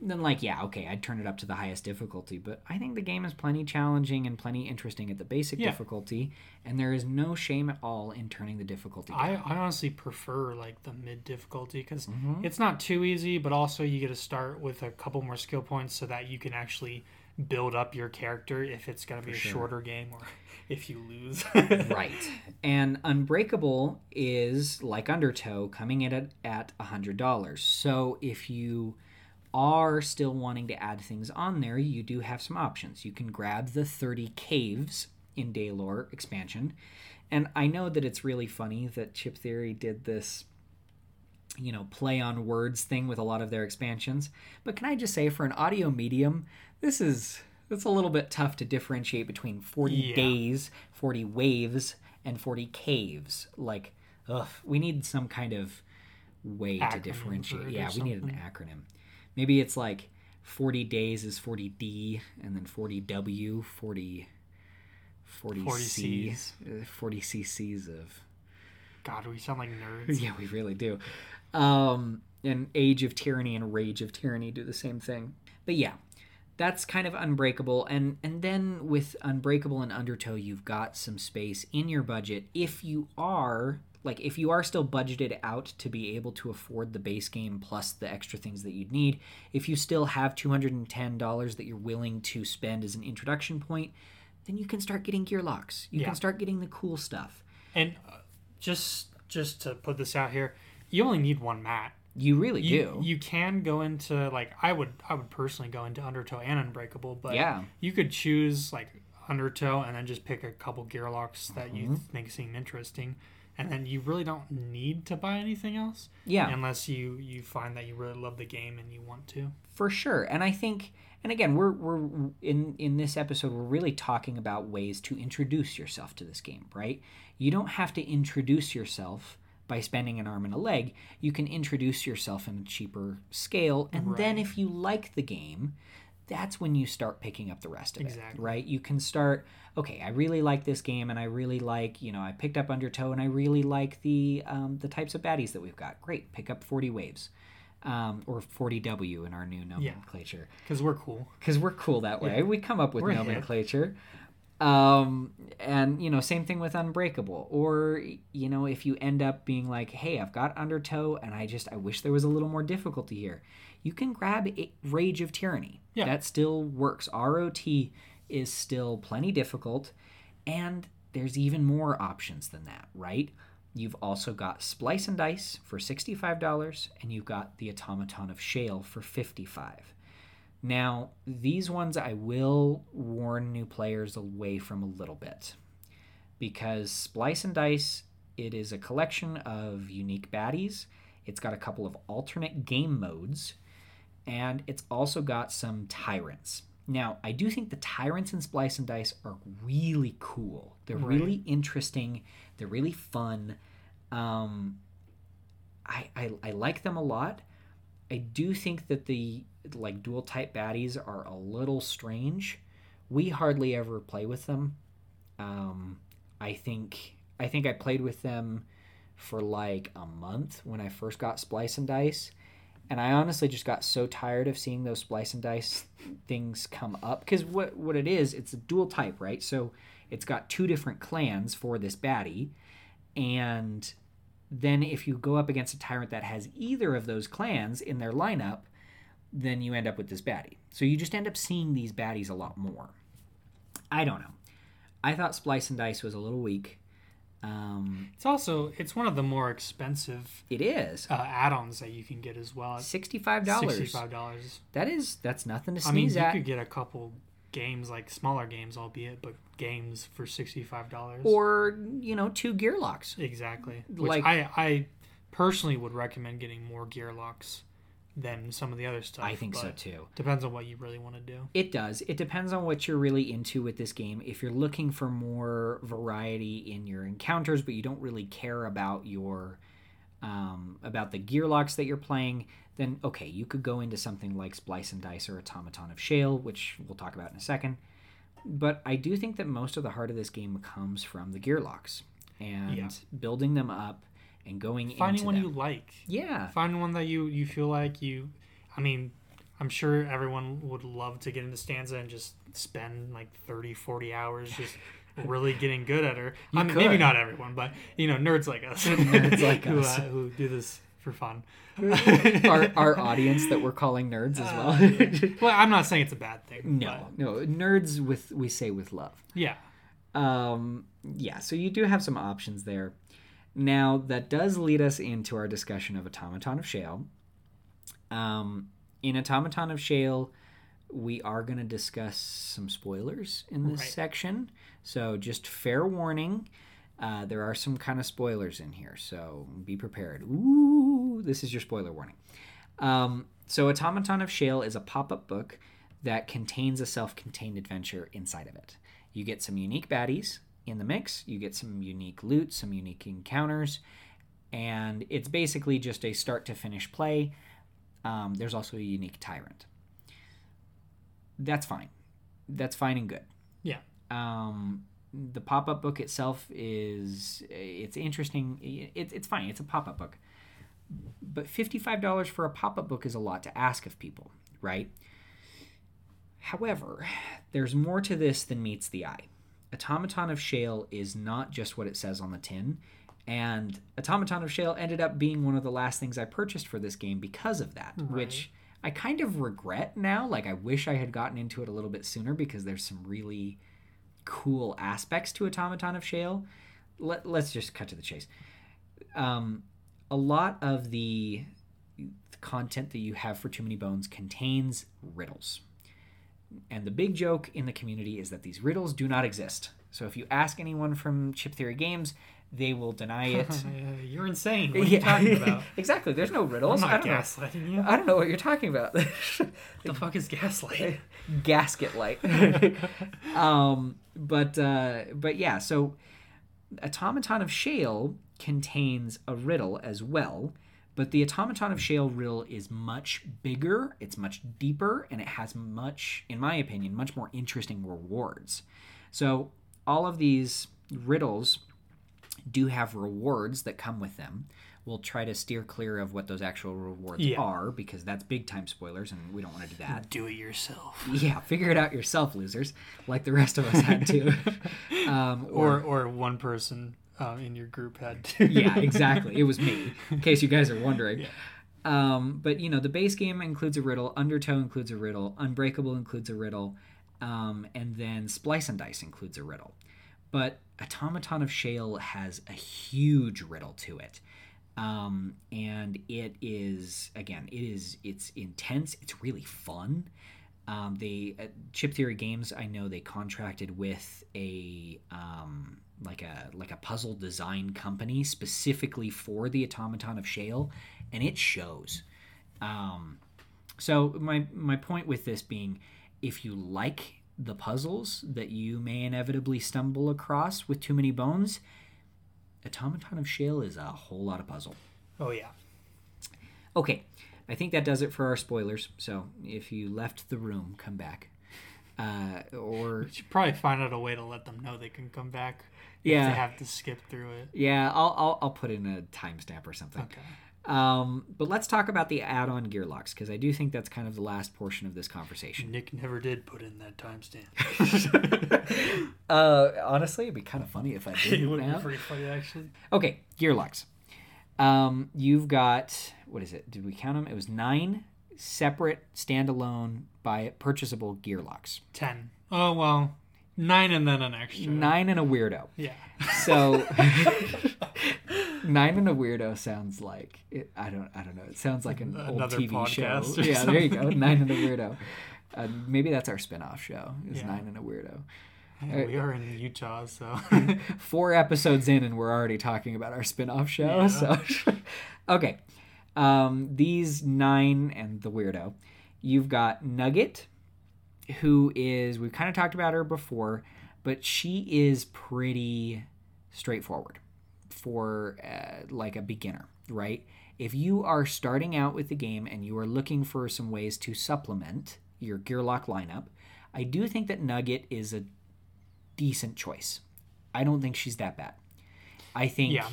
then like yeah okay i'd turn it up to the highest difficulty but i think the game is plenty challenging and plenty interesting at the basic Yeah. difficulty and there is no shame at all in turning the difficulty down. I, I honestly prefer like the mid difficulty because Mhm. it's not too easy, but also you get to start with a couple more skill points so that you can actually build up your character if it's gonna be a sure. shorter game or *laughs* if you lose. *laughs* right and unbreakable is like undertow coming in at, at $100 so if you are still wanting to add things on there you do have some options you can grab the 30 caves in Daelore expansion And I know that it's really funny that Chip Theory did this, you know, play on words thing with a lot of their expansions. But can I just say, for an audio medium, this is it's a little bit tough to differentiate between 40 Yeah. days, 40 waves, and 40 caves. Like, ugh, we need some kind of way Acronym to differentiate. Yeah, we need an acronym. Maybe it's like 40 days is 40D, and then 40W, 40. 40, 40 C, Cs. uh, 40 cc's of God, we sound like nerds. *laughs* yeah we really do um and age of tyranny and rage of tyranny do the same thing but yeah that's kind of unbreakable and and then with unbreakable and undertow you've got some space in your budget if you are like if you are still budgeted out to be able to afford the base game plus the extra things that you'd need if you still have $210 that you're willing to spend as an introduction point then you can start getting gear locks you Yeah. can start getting the cool stuff And uh, just just to put this out here, you only need one mat. You really You, do you can go into like I would I would personally go into Undertow and Unbreakable, but Yeah. you could choose like Undertow and then just pick a couple gear locks that Mm-hmm. you think seem interesting, and then you really don't need to buy anything else. Yeah. unless you you find that you really love the game and you want to. for sure and i think and again we're we're in in this episode we're really talking about ways to introduce yourself to this game right you don't have to introduce yourself by spending an arm and a leg you can introduce yourself in a cheaper scale and then if you like the game that's when you start picking up the rest of Exactly. it right you can start okay i really like this game and i really like you know i picked up undertow and i really like the um, the types of baddies that we've got great pick up 40 waves um, or 40w in our new nomenclature Because we're cool. because we're cool that way. We come up with We're nomenclature. Um, and you know, same thing with Unbreakable. Or you know, if you end up being like, "Hey, I've got Undertow, and I just I wish there was a little more difficulty here," you can grab Rage of Tyranny. Yeah. that still works. ROT is still plenty difficult, and there's even more options than that, right? You've also got Splice and Dice for $65, and you've got the Automaton of Shale for 55 now, these ones I will warn new players away from a little bit because Splice and Dice, it is a collection of unique baddies. It's got a couple of alternate game modes, and it's also got some tyrants. Now, I do think the tyrants in Splice and Dice are really cool. They're Right. really interesting. They're really fun. Um, I, I I like them a lot. I do think that the like dual type baddies are a little strange. We hardly ever play with them. Um, I think I think I played with them for like a month when I first got Splice and Dice, and I honestly just got so tired of seeing those Splice and Dice *laughs* things come up because what what it is, it's a dual type, right? So it's got two different clans for this baddie, and then if you go up against a tyrant that has either of those clans in their lineup, then you end up with this baddie. So you just end up seeing these baddies a lot more. I don't know. I thought Splice and Dice was a little weak. Um, It's also it's one of the more expensive it is uh, add-ons that you can get as well. Sixty-five dollars. Sixty-five dollars. That is that's nothing to see. I mean, you at. could get a couple games like smaller games, albeit, but games for sixty-five dollars. or you know, two gear locks. exactly. Which like- I I personally would recommend getting more gear locks than some of the other stuff. I think so too. Depends on what you really want to do. It does. It depends on what you're really into with this game. If you're looking for more variety in your encounters, but you don't really care about your um, about the gear locks that you're playing, then okay, you could go into something like Splice and Dice or Automaton of Shale, which we'll talk about in a second. But I do think that most of the heart of this game comes from the gear locks and Yeah. building them up and going Finding one them. you like. yeah, Find one that you you feel like you. I mean, I'm sure everyone would love to get into Stanza and just spend like 30, 40 hours just *laughs* really getting good at her. You I mean, maybe not everyone, but you know, nerds like us, *laughs* Nerds like *laughs* who, us. Uh, who do this for fun. our, our audience that we're calling nerds as well. Uh, well, I'm not saying it's a bad thing. no, no, nerds with we say with love. yeah. Um, yeah, so you do have some options there. Now that does lead us into our discussion of Automaton of Shale. Um, in Automaton of Shale, we are going to discuss some spoilers in this Right. section. So just fair warning. Uh, there are some kind of spoilers in here, so be prepared. Ooh, this is your spoiler warning. Um, so, Automaton of Shale is a pop up book that contains a self contained adventure inside of it. You get some unique baddies in the mix, you get some unique loot, some unique encounters, and it's basically just a start to finish play. Um, there's also a unique tyrant. That's fine. That's fine and good. Yeah. Um, the pop-up book itself is it's interesting. It, it's fine. It's a pop-up book, but fifty-five dollars for a pop-up book is a lot to ask of people, right? However, there's more to this than meets the eye. Automaton of Shale is not just what it says on the tin, and Automaton of Shale ended up being one of the last things I purchased for this game because of that, which I kind of regret now. Like, I wish I had gotten into it a little bit sooner because there's some really cool aspects to Automaton of Shale. Let, let's just cut to the chase. Um, a lot of the content that you have for Too Many Bones contains riddles. And the big joke in the community is that these riddles do not exist. So if you ask anyone from Chip Theory Games, they will deny *laughs* it. *laughs* You're insane. What are you talking *laughs* about? exactly. There's no I'm riddles. I not don't know. gaslighting you. I don't know what you're talking about. the fuck is gaslight? gasket light. um, but uh, but yeah, so automaton of shale contains a riddle as well, but the automaton of shale riddle is much bigger, it's much deeper, and it has much, in my opinion, much more interesting rewards. So all of these riddles do have rewards that come with them. We'll try to steer clear of what those actual rewards Yeah. are because that's big time spoilers and we don't want to do that. Do it yourself. *laughs* Yeah, figure it out yourself, losers, like the rest of us had to. *laughs* um, Or or one person uh, in your group had to. yeah, exactly. It was me, *laughs* in case you guys are wondering. Um, but you know, the base game includes a riddle, Undertow includes a riddle, Unbreakable includes a riddle, um, and then Splice and Dice includes a riddle. But Automaton of Shale has a huge riddle to it. Um, and it is again, it is it's intense. It's really fun. Um, they uh, Chip Theory Games. I know they contracted with a um, like a like a puzzle design company specifically for the Automaton of Shale, and it shows. Um, so my my point with this being, if you like the puzzles that you may inevitably stumble across with too many bones, Automaton of Shale is a whole lot of puzzle. Oh yeah. Okay, I think that does it for our spoilers. So if you left the room, come back. Uh, or You should probably find out a way to let them know they can come back. Yeah. they have to skip through it. yeah, I'll, I'll I'll put in a timestamp or something. Okay. Um, but let's talk about the add-on gear locks because I do think that's kind of the last portion of this conversation. Nick never did put in that timestamp. *laughs* uh, honestly, it'd be kind of funny if I *laughs* it did would be now. pretty funny actually. Okay, gear locks. Um, you've got what is it? Did we count them? It was nine separate standalone buy purchasable gear locks. Ten. Oh well, nine and then an extra. Nine and a weirdo. Yeah. So *laughs* nine and a weirdo sounds like it, I don't I don't know. It sounds like an old Another TV show. podcast or Yeah, there you go. Nine and a weirdo. Uh, maybe that's our spin-off show. Is Yeah. Nine and a weirdo. Yeah, we are in Utah, so *laughs* Four episodes in, and we're already talking about our spin-off show. Yeah. So, *laughs* okay, um, these nine and the weirdo. You've got Nugget, who is we've kind of talked about her before, but she is pretty straightforward for uh, like a beginner, right? If you are starting out with the game and you are looking for some ways to supplement your Gearlock lineup, I do think that Nugget is a decent choice. I don't think she's that bad. I think Yeah.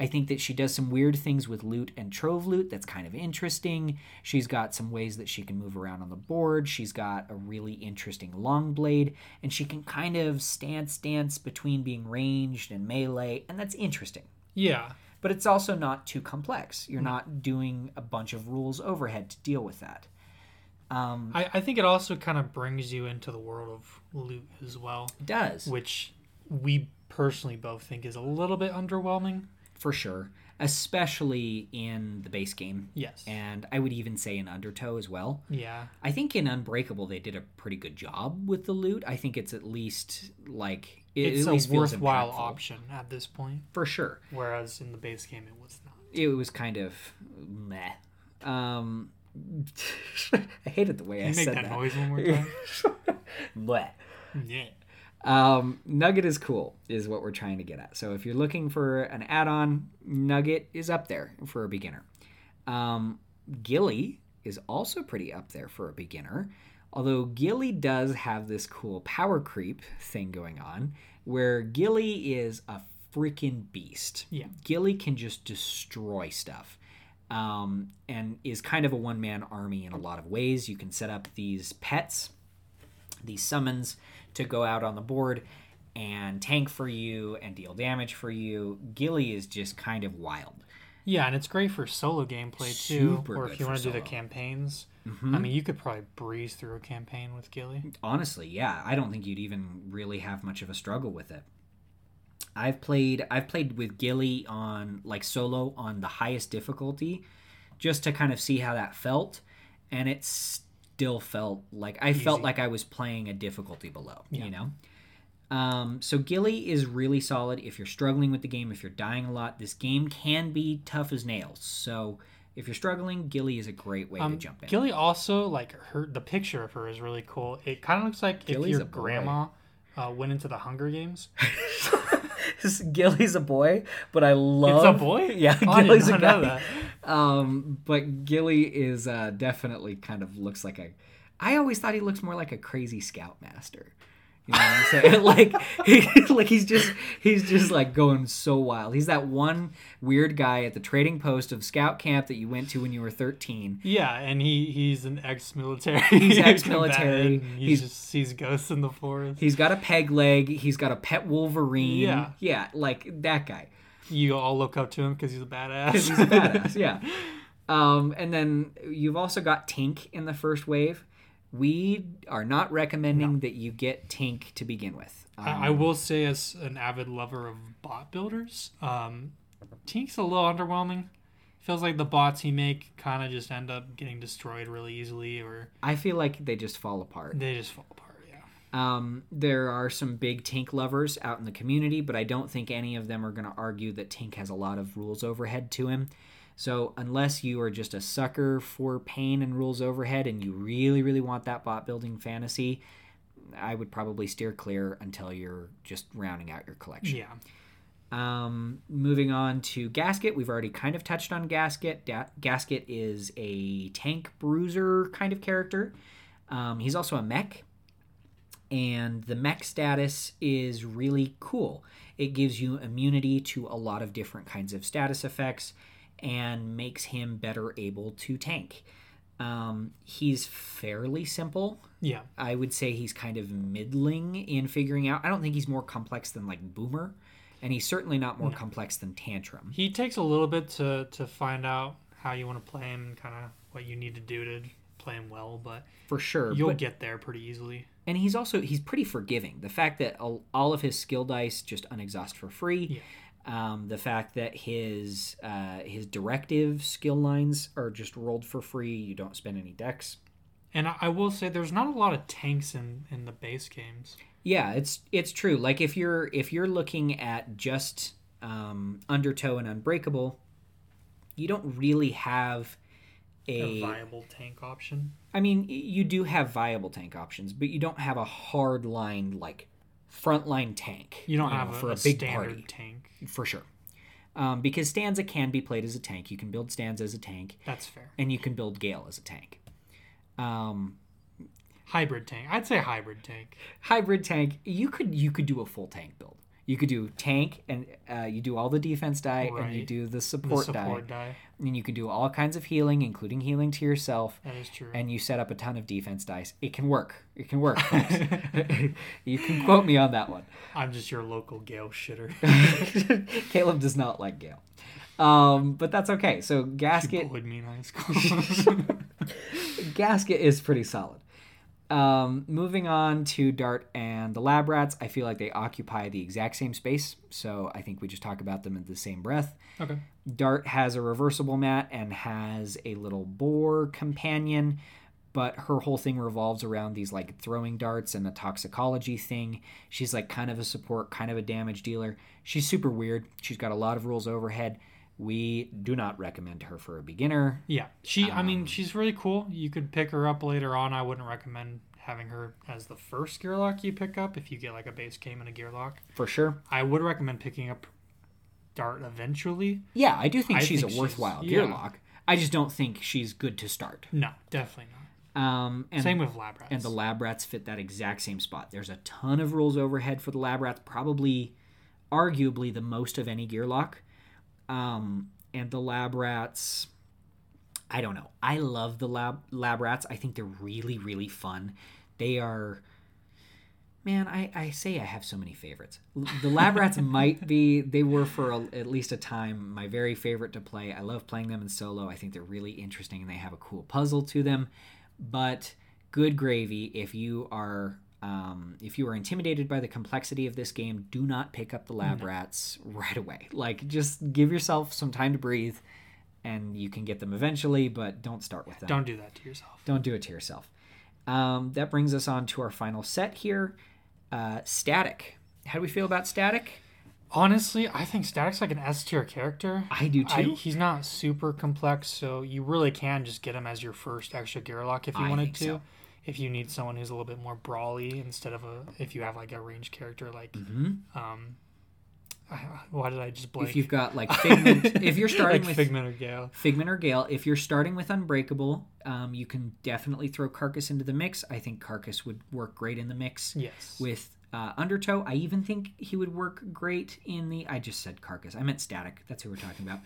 I think that she does some weird things with loot and trove loot that's kind of interesting. She's got some ways that she can move around on the board. She's got a really interesting long blade, and she can kind of stance dance between being ranged and melee, and that's interesting. yeah. But it's also not too complex. You're not doing a bunch of rules overhead to deal with that. Um, I, I think it also kind of brings you into the world of loot as well, it does. which we personally both think is a little bit underwhelming. For sure, especially in the base game. Yes. And I would even say in Undertow as well. yeah. I think in Unbreakable they did a pretty good job with the loot. I think it's at least like It it's a worthwhile option at this point. for sure. Whereas in the base game, it was not. It was kind of meh. Um, *laughs* I hated the way Can I you make said that, that. noise one more time? *laughs* Bleh. yeah. Um, Nugget is cool, is what we're trying to get at. So if you're looking for an add-on, Nugget is up there for a beginner. Um, Ghillie is also pretty up there for a beginner, although Ghillie does have this cool power creep thing going on, where Ghillie is a freaking beast. Yeah. Ghillie can just destroy stuff. Um, and is kind of a one man army in a lot of ways. You can set up these pets, these summons to go out on the board and tank for you and deal damage for you. Ghillie is just kind of wild. Yeah, and it's great for solo gameplay too. Super or if you want to do the solo. Mm-hmm. campaigns. I mean, you could probably breeze through a campaign with Ghillie. Honestly, yeah, I don't think you'd even really have much of a struggle with it. I've played I've played with Ghillie on like solo on the highest difficulty just to kind of see how that felt and it still felt like I felt like I was playing a difficulty below, Yeah. you know. Um, so Ghillie is really solid if you're struggling with the game, if you're dying a lot. This game can be tough as nails. So if you're struggling, Ghillie is a great way to Um, jump in. Ghillie also like her. The picture of her is really cool. It kind of looks like Ghillie's if your grandma uh, went into the Hunger Games. *laughs* *laughs* Ghillie's a boy, but I love It's a boy? *laughs* Yeah, Oh, Ghillie's a guy. Um, but Ghillie is uh, definitely kind of looks like a. I always thought he looks more like a crazy scoutmaster. You know what I'm saying? *laughs* like, he, *laughs* like he's just he's just like going so wild. He's that one weird guy at the trading post of scout camp that you went to when you were 13. Yeah, and he he's an ex-military. He's *laughs* ex-military. He He's- just sees ghosts in the forest. He's got a peg leg. He's got a pet Wolverine. Yeah. yeah, like that guy. You all look up to him because he's a badass. because he's a badass. Yeah. *laughs* Um, and then you've also got Tink in the first wave. We are not recommending that you get Tink to begin with. Um, I, I will say, as an avid lover of bot builders, um, Tink's a little underwhelming. Feels like the bots he make kind of just end up getting destroyed really easily, or I feel like they just fall apart. they just fall apart. Um, there are some big Tink lovers out in the community, but I don't think any of them are going to argue that Tink has a lot of rules overhead to him. So unless you are just a sucker for pain and rules overhead and you really, really want that bot building fantasy, I would probably steer clear until you're just rounding out your collection. Yeah. Um, moving on to Gasket, we've already kind of touched on Gasket. Da- Gasket is a tank bruiser kind of character. Um, he's also a mech, and the mech status is really cool. It gives you immunity to a lot of different kinds of status effects and makes him better able to tank. Um, he's fairly simple. Yeah. I would say he's kind of middling in figuring out. I don't think he's more complex than like Boomer, and he's certainly not more complex than Tantrum. He takes a little bit to to find out how you want to play him and kind of what you need to do to play him well, but For sure. you'll but- get there pretty easily. And he's also he's pretty forgiving. The fact that all, all of his skill dice just unexhaust for free. Um, the fact that his uh, his directive skill lines are just rolled for free. You don't spend any decks. And I, I will say there's not a lot of tanks in in the base games. Yeah, it's it's true. Like if you're if you're looking at just um, Undertow and Unbreakable, you don't really have A a. viable tank option. I mean, you do have viable tank options, but you don't have a hard line like frontline tank. You don't know, have a, for a a, big standard party tank. for sure. Um, because stanza can be played as a tank. You can build stanza as a tank, That's fair. and you can build Gale as a tank. Um, Hybrid tank. I'd say hybrid tank. hybrid tank you could you could do a full tank build you could do tank and uh, you do all the defense die and you do the The support, support die die. and you can do all kinds of healing including healing to yourself That is true. and you set up a ton of defense dice it can work it can work *laughs* you can quote me on that one I'm just your local Gale shitter. *laughs* caleb does not like gale um, but that's okay so gasket bullied me in high school. *laughs* Gasket is pretty solid. Um, moving on to Dart and the Lab Rats, I feel like they occupy the exact same space, so I think we just talk about them in the same breath. okay. Dart has a reversible mat and has a little boar companion, but her whole thing revolves around these like throwing darts and the toxicology thing. She's like kind of a support, kind of a damage dealer. She's super weird. She's got a lot of rules overhead. We do not recommend her for a beginner. Yeah, she. I Um, mean, she's really cool. You could pick her up later on. I wouldn't recommend having her as the first gear lock you pick up if you get like a base game and a gear lock. For sure. I would recommend picking up Dart eventually. Yeah, I do think I she's think a she's- worthwhile gear yeah. lock. I just don't think she's good to start. No, definitely not. Um, and Same with lab rats. and the lab rats fit that exact same spot. There's a ton of rules overhead for the lab rats, probably, arguably the most of any gear lock. Um, and the lab rats, I don't know. I love the lab lab rats. I think they're really really fun. They are. Man, I, I say I have so many favorites. The lab rats *laughs* might be, they were for a, at least a time my very favorite to play. I love playing them in solo. I think they're really interesting and they have a cool puzzle to them but good gravy if you are um, if you are intimidated by the complexity of this game do not pick up the lab rats right away like just give yourself some time to breathe and you can get them eventually but don't start with them Don't do that to yourself. don't do it to yourself um, that brings us on to our final set here uh, static how do we feel about static Honestly, I think Static's like an S tier character. i do I, too he's not super complex, so you really can just get him as your first extra gear lock if you I wanted to. so. If you need someone who's a little bit more brawly instead of a if you have like a range character like Mhm. um I- why did I just blank? if you've got like *laughs* figment if you're starting like with Figment or Gale. Figment or Gale. If you're starting with Unbreakable, um, you can definitely throw Carcass into the mix. I think Carcass would work great in the mix Yes. with uh, Undertow. I even think he would work great in the. I just said Carcass. I meant Static. That's who we're talking about.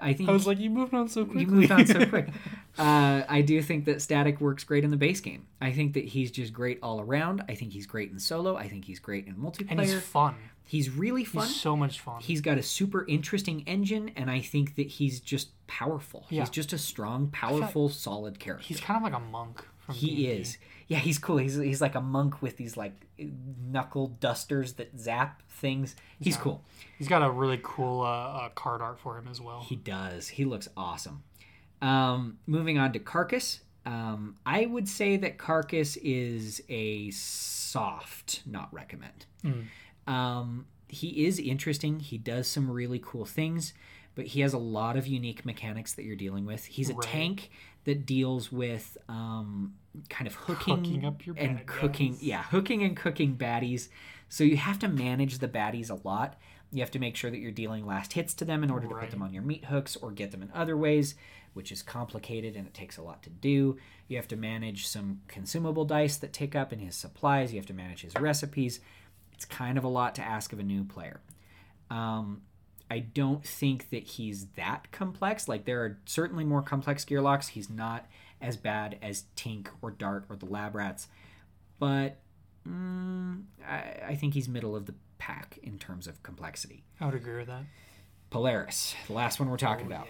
I think I was like, you moved on so quickly. you moved on so quick. *laughs* Uh, I do think that Static works great in the base game. I think that he's just great all around. I think he's great in solo. I think he's great in multiplayer. and he's fun. he's really fun. He's so much fun. He's got a super interesting engine, and I think that he's just powerful. Yeah. He's just a strong, powerful, solid character. He's kind of like a monk from he D&D. is. Yeah, he's cool. He's he's like a monk with these like knuckle dusters that zap things. He's Yeah. cool. He's got a really cool uh, uh, card art for him as well. He does. He looks awesome. Um, moving on to Carcass. Um, I would say that Carcass is a soft not recommend. Mm. Um, he is interesting. He does some really cool things, but he has a lot of unique mechanics that you're dealing with. He's a Right. tank that deals with um, kind of hooking, Hooking up your and bad cooking. guys. Yeah, hooking and cooking baddies. So you have to manage the baddies a lot. You have to make sure that you're dealing last hits to them in order to put them on your meat hooks or get them in other ways, which is complicated and it takes a lot to do. You have to manage some consumable dice that tick up in his supplies. You have to manage his recipes. It's kind of a lot to ask of a new player. Um, I don't think that he's that complex. Like there are certainly more complex gear locks. He's not as bad as Tink or Dart or the Lab Rats, but mm, I, I think he's middle of the pack in terms of complexity. I would agree with that. Polaris, the last one we're talking Oh, about.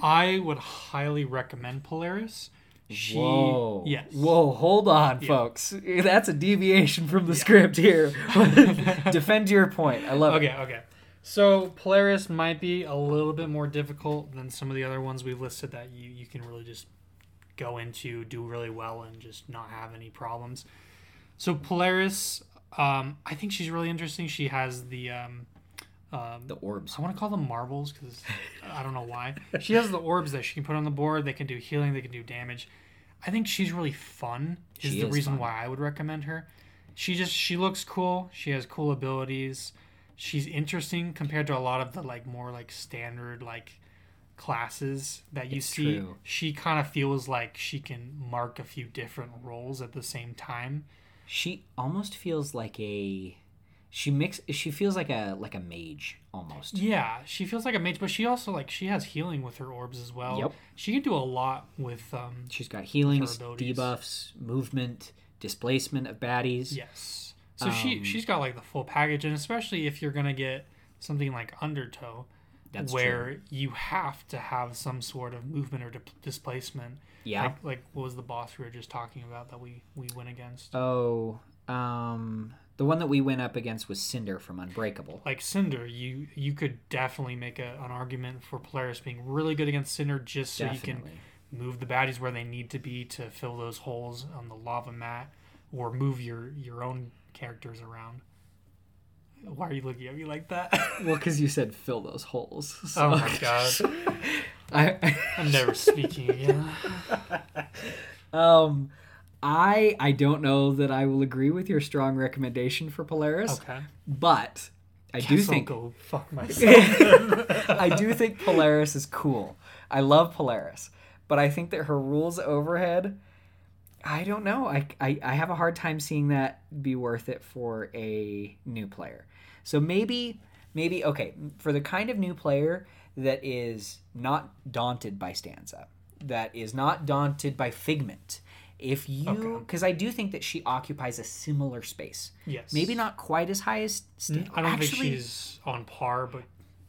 I would highly recommend Polaris. She, Whoa. Yes. Whoa, hold on, Yeah. folks. *laughs* That's a deviation from the script here. *laughs* *laughs* Defend your point. I love it. Okay, okay. So Polaris might be a little bit more difficult than some of the other ones we've listed that you, you can really just go into, do really well, and just not have any problems. So Polaris, um, I think she's really interesting. She has the um, um, The orbs. I want to call them marbles because I don't know why. She has the orbs that she can put on the board. They can do healing. They can do damage. I think she's really fun. Is She the is reason fun. why I would recommend her. She just she looks cool. She has cool abilities. She's interesting compared to a lot of the like more like standard like classes that you It's see. true. She kind of feels like she can mark a few different roles at the same time. She almost feels like a she mix she feels like a like a mage almost. Yeah, she feels like a mage, but she also like she has healing with her orbs as well. Yep. She can do a lot with um She's got healings, abilities. debuffs, movement, displacement of baddies. yes. So she Um, she's got like the full package, and especially if you're gonna get something like Undertow, That's where true. you have to have some sort of movement or di- displacement. Yeah. Like like what was the boss we were just talking about that we we went against? oh, um the one that we went up against was Cinder from Unbreakable. like Cinder, you you could definitely make a, an argument for Polaris being really good against Cinder just so you can move the baddies where they need to be to fill those holes on the lava mat, or move your your own characters around. Why are you looking at me like that? *laughs* Well, because you said fill those holes. oh my *laughs* god, *laughs* I, I'm never speaking again. um, I I don't know that I will agree with your strong recommendation for Polaris, Okay, but I do Guess I'll think go fuck myself. I do think Polaris is cool. I love Polaris, but I think that her rules overhead. I don't know. I, I, I have a hard time seeing that be worth it for a new player. So maybe maybe okay for the kind of new player that is not daunted by stanza, that is not daunted by Figment. If you, Okay. because I do think that she occupies a similar space, yes, maybe not quite as high as Stan- I don't actually, think she's on par, but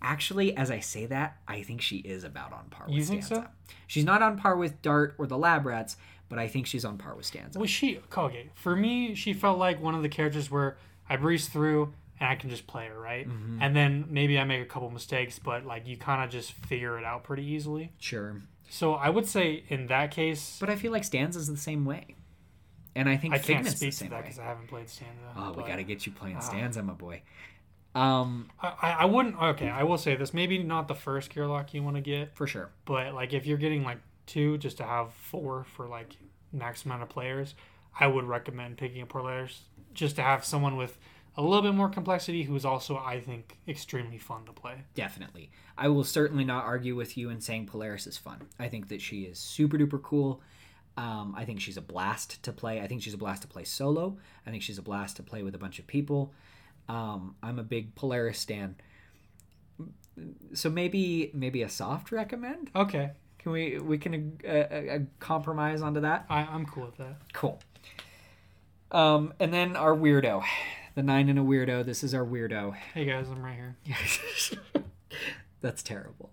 Actually, as I say that, I think she is about on par with You think so? She's not on par with Dart or the Lab Rats, but I think she's on par with Stanza. was she okay? For me, she felt like one of the characters where I breeze through and I can just play her, right? Mm-hmm. And then maybe I make a couple mistakes, but like you kind of just figure it out pretty easily. Sure. So I would say in that case, But I feel like Stanza's the same way. And I think I can't Figment's the speak to same that because I haven't played Stanza. Oh, we but got to get you playing Ah. Stanza, my boy. Um, I, I wouldn't. Okay, I will say this. Maybe not the first gear lock you want to get, for sure. but like if you're getting like two just to have four for like max amount of players, I would recommend picking up Polaris just to have someone with a little bit more complexity who's also I think extremely fun to play. Definitely. I will certainly not argue with you in saying Polaris is fun. I think that she is super duper cool. Um, I think she's a blast to play. I think she's a blast to play solo. I think she's a blast to play with a bunch of people. Um, I'm a big Polaris stan. So maybe maybe a soft recommend. Okay, Can we we can uh, uh, compromise onto that? I, I'm cool with that. Cool. Um, and then our weirdo, the nine and a weirdo. This is our weirdo. Hey guys, I'm right here. *laughs* That's terrible.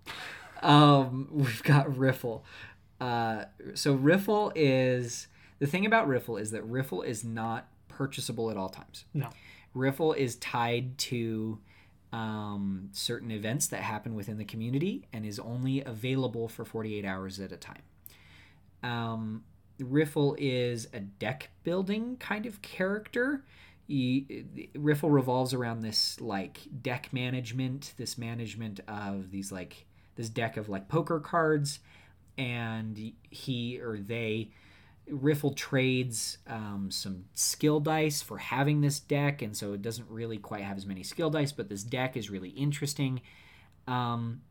Um, we've got Riffle. Uh, so Riffle is the thing about Riffle is that Riffle is not purchasable at all times. No. Riffle is tied to um, certain events that happen within the community and is only available for 48 hours at a time. Um, Riffle is a deck building kind of character. Riffle revolves around this like deck management, this management of these like this deck of like poker cards, and he or they Riffle trades um, some skill dice for having this deck, and so it doesn't really quite have as many skill dice, but this deck is really interesting. Um,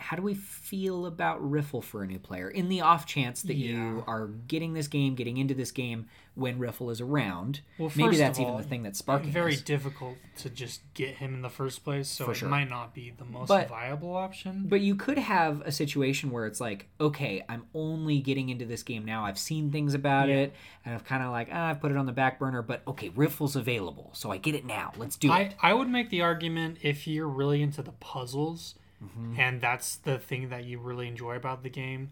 how do we feel about Riffle for a new player in the off chance that you are getting this game, getting into this game when Riffle is around? Well, Maybe that's of even the thing that's sparking very this. difficult to just get him in the first place, so For it sure. might not be the most But- viable option. But you could have a situation where it's like, okay, I'm only getting into this game now. I've seen things about Yeah. it, and I've kind of like, ah, I've put it on the back burner. But okay, Riffle's available, so I get it now. Let's do I, it. I would make the argument if you're really into the puzzles Mm-hmm. and that's the thing that you really enjoy about the game.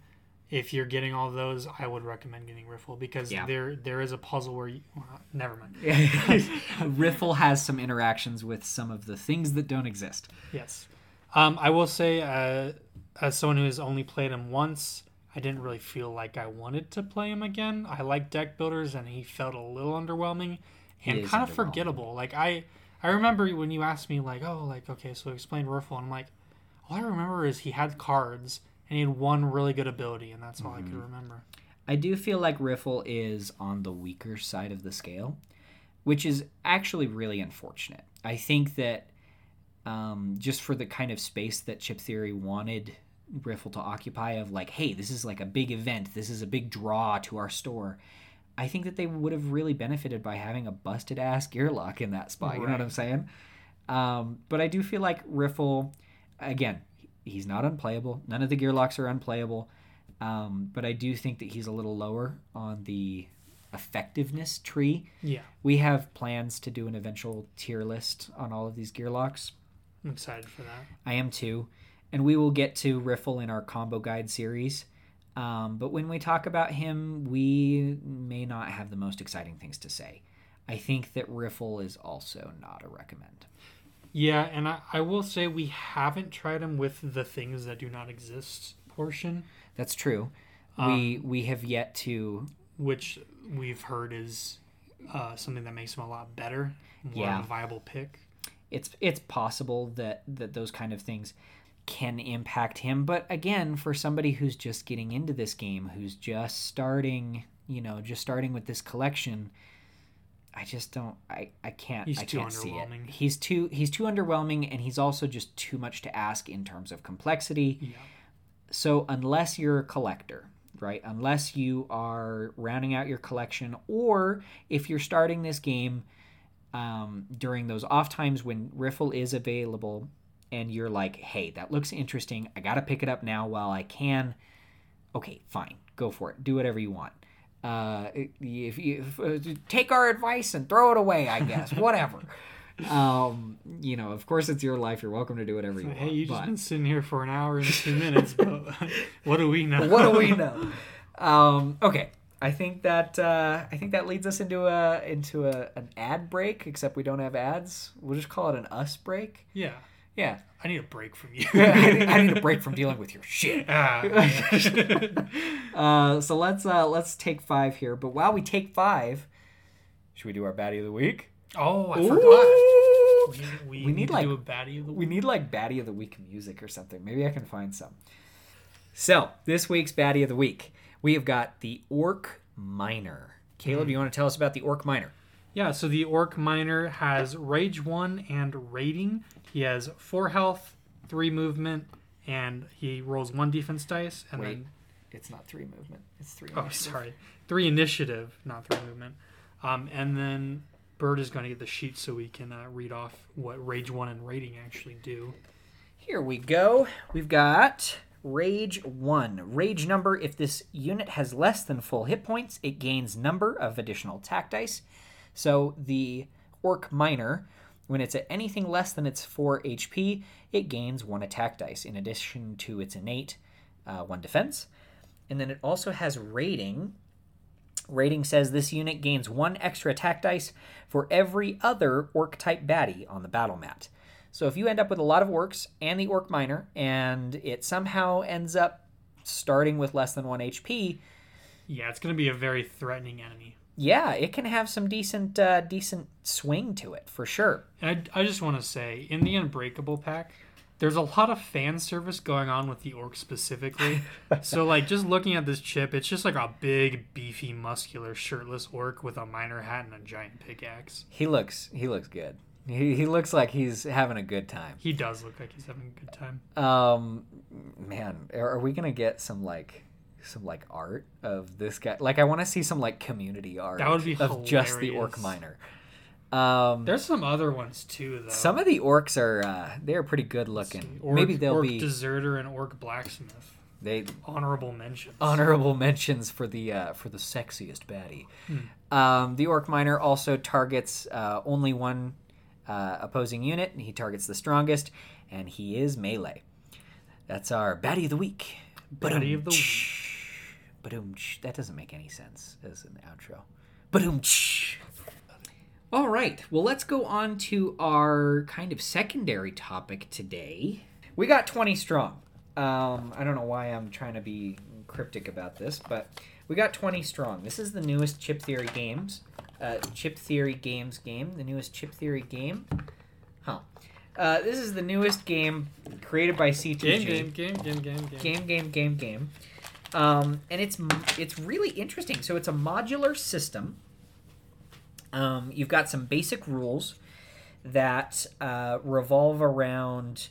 If you're getting all those i would recommend getting riffle because Yeah. there there is a puzzle where you well, never mind. *laughs* *laughs* Riffle has some interactions with some of the things that don't exist. yes. Um, i will say uh, as someone who has only played him once i didn't really feel like i wanted to play him again. I like deck builders and he felt a little underwhelming and kind of forgettable. Like i i remember when you asked me like oh like okay so explain riffle and i'm like all i remember is he had cards and he had one really good ability and that's all i Mm-hmm. could remember I do feel like Riffle is on the weaker side of the scale, which is actually really unfortunate. I think that um, just for the kind of space that Chip Theory wanted Riffle to occupy, of like, hey, this is like a big event, this is a big draw to our store. I think that they would have really benefited by having a busted ass Gearlock in that spot. You know what I'm saying? Um, but I do feel like Riffle, again, he's not unplayable. None of the gear locks are unplayable. Um, but I do think that he's a little lower on the effectiveness tree. yeah We have plans to do an eventual tier list on all of these gear locks. i'm excited for that I am too. And we will get to Riffle in our combo guide series. Um, but when we talk about him, we may not have the most exciting things to say. I think that Riffle is also not a recommend. Yeah, and I, I will say we haven't tried them with the things that do not exist portion. That's true. we we have yet to which we've heard is uh, something that makes him a lot better, more Yeah. viable pick. it's it's possible that that those kind of things can impact him but again for somebody who's just getting into this game who's just starting you know just starting with this collection i just don't i i can't He's i too can't see it. underwhelming. he's too he's too underwhelming and he's also just too much to ask in terms of complexity. Yeah. so unless you're a collector right unless you are rounding out your collection or if you're starting this game um, during those off times when riffle is available and you're like hey that looks interesting. I gotta pick it up now while i can. Okay fine. Go for it. Do whatever you want uh, if you if, uh, take our advice and throw it away i guess *laughs* whatever um, you know of course it's your life you're welcome to do whatever you Hey, want Hey, you just but- been sitting here for an hour and two minutes, but *laughs* what do we know? what do we know? Um, okay, I think that uh, I think that leads us into a into a, an ad break. Except we don't have ads. We'll just call it an us break. Yeah, Yeah, I need a break from you. *laughs* I, need, I need a break *laughs* from dealing with your shit. Ah, *laughs* Uh, so let's uh, let's take five here. But while we take five, should we do our baddie of the week? oh, I Ooh. forgot. We, we, We need, need, to like- do a baddie of the We week. need like baddie of the week music or something. Maybe I can find some. So this week's baddie of the week, we have got the Orc Miner. Caleb, you want to tell us about the Orc Miner? Yeah, so the Orc Miner has Rage 1 and Rating. He has 4 health, 3 movement, and he rolls 1 defense dice. And Wait, then, it's not three movement. It's three. oh, initiative. sorry, 3 initiative, not 3 movement. Um, and then Bird is going to get the sheet so we can uh, read off what Rage 1 and Rating actually do. Here we go. We've got Rage 1. Rage number if this unit has less than full hit points, it gains number of additional attack dice. So the Orc Miner, when it's at anything less than its 4 HP, it gains 1 attack dice in addition to its innate uh, 1 defense. And then it also has rating. Rating says this unit gains 1 extra attack dice for every other orc type baddie on the battle mat. So if you end up with a lot of orcs and the orc miner, and it somehow ends up starting with less than one HP, Yeah, it's going to be a very threatening enemy. Yeah, it can have some decent uh, decent swing to it for sure. I, I just want to say, in the Unbreakable pack, there's a lot of fan service going on with the orc specifically. *laughs* so, like, just looking at this chip, it's just like a big, beefy, muscular, shirtless orc with a miner hat and a giant pickaxe. He looks he looks good. He, he looks like he's having a good time. He does look like he's having a good time. Um, man, are are we gonna get some like some like art of this guy? Like, I want to see some like community art That would be of just the orc hilarious. miner. Um, There's some other ones too, though. some of the orcs are uh, they're pretty good looking. orc, Maybe they'll orc be deserter and orc blacksmith. they Honorable mentions. honorable mentions for the uh, for the sexiest baddie. Um, the orc miner also targets uh, only one uh, opposing unit. and He targets the strongest, and he is melee. That's our baddie of the week. Baddie of the week. Badoom. That doesn't make any sense as an outro. Badoom. All right. Well, let's go on to our kind of secondary topic today. We got 20 strong. Um, I don't know why I'm trying to be cryptic about this, but we got 20 strong. This is the newest Chip Theory games. Uh, Chip Theory Games game. The newest Chip Theory game. Huh. Uh, this is the newest game created by CTG Game, game, game, game, game, game. game game game game um, and it's it's really interesting. So it's a modular system. Um, you've got some basic rules that uh, revolve around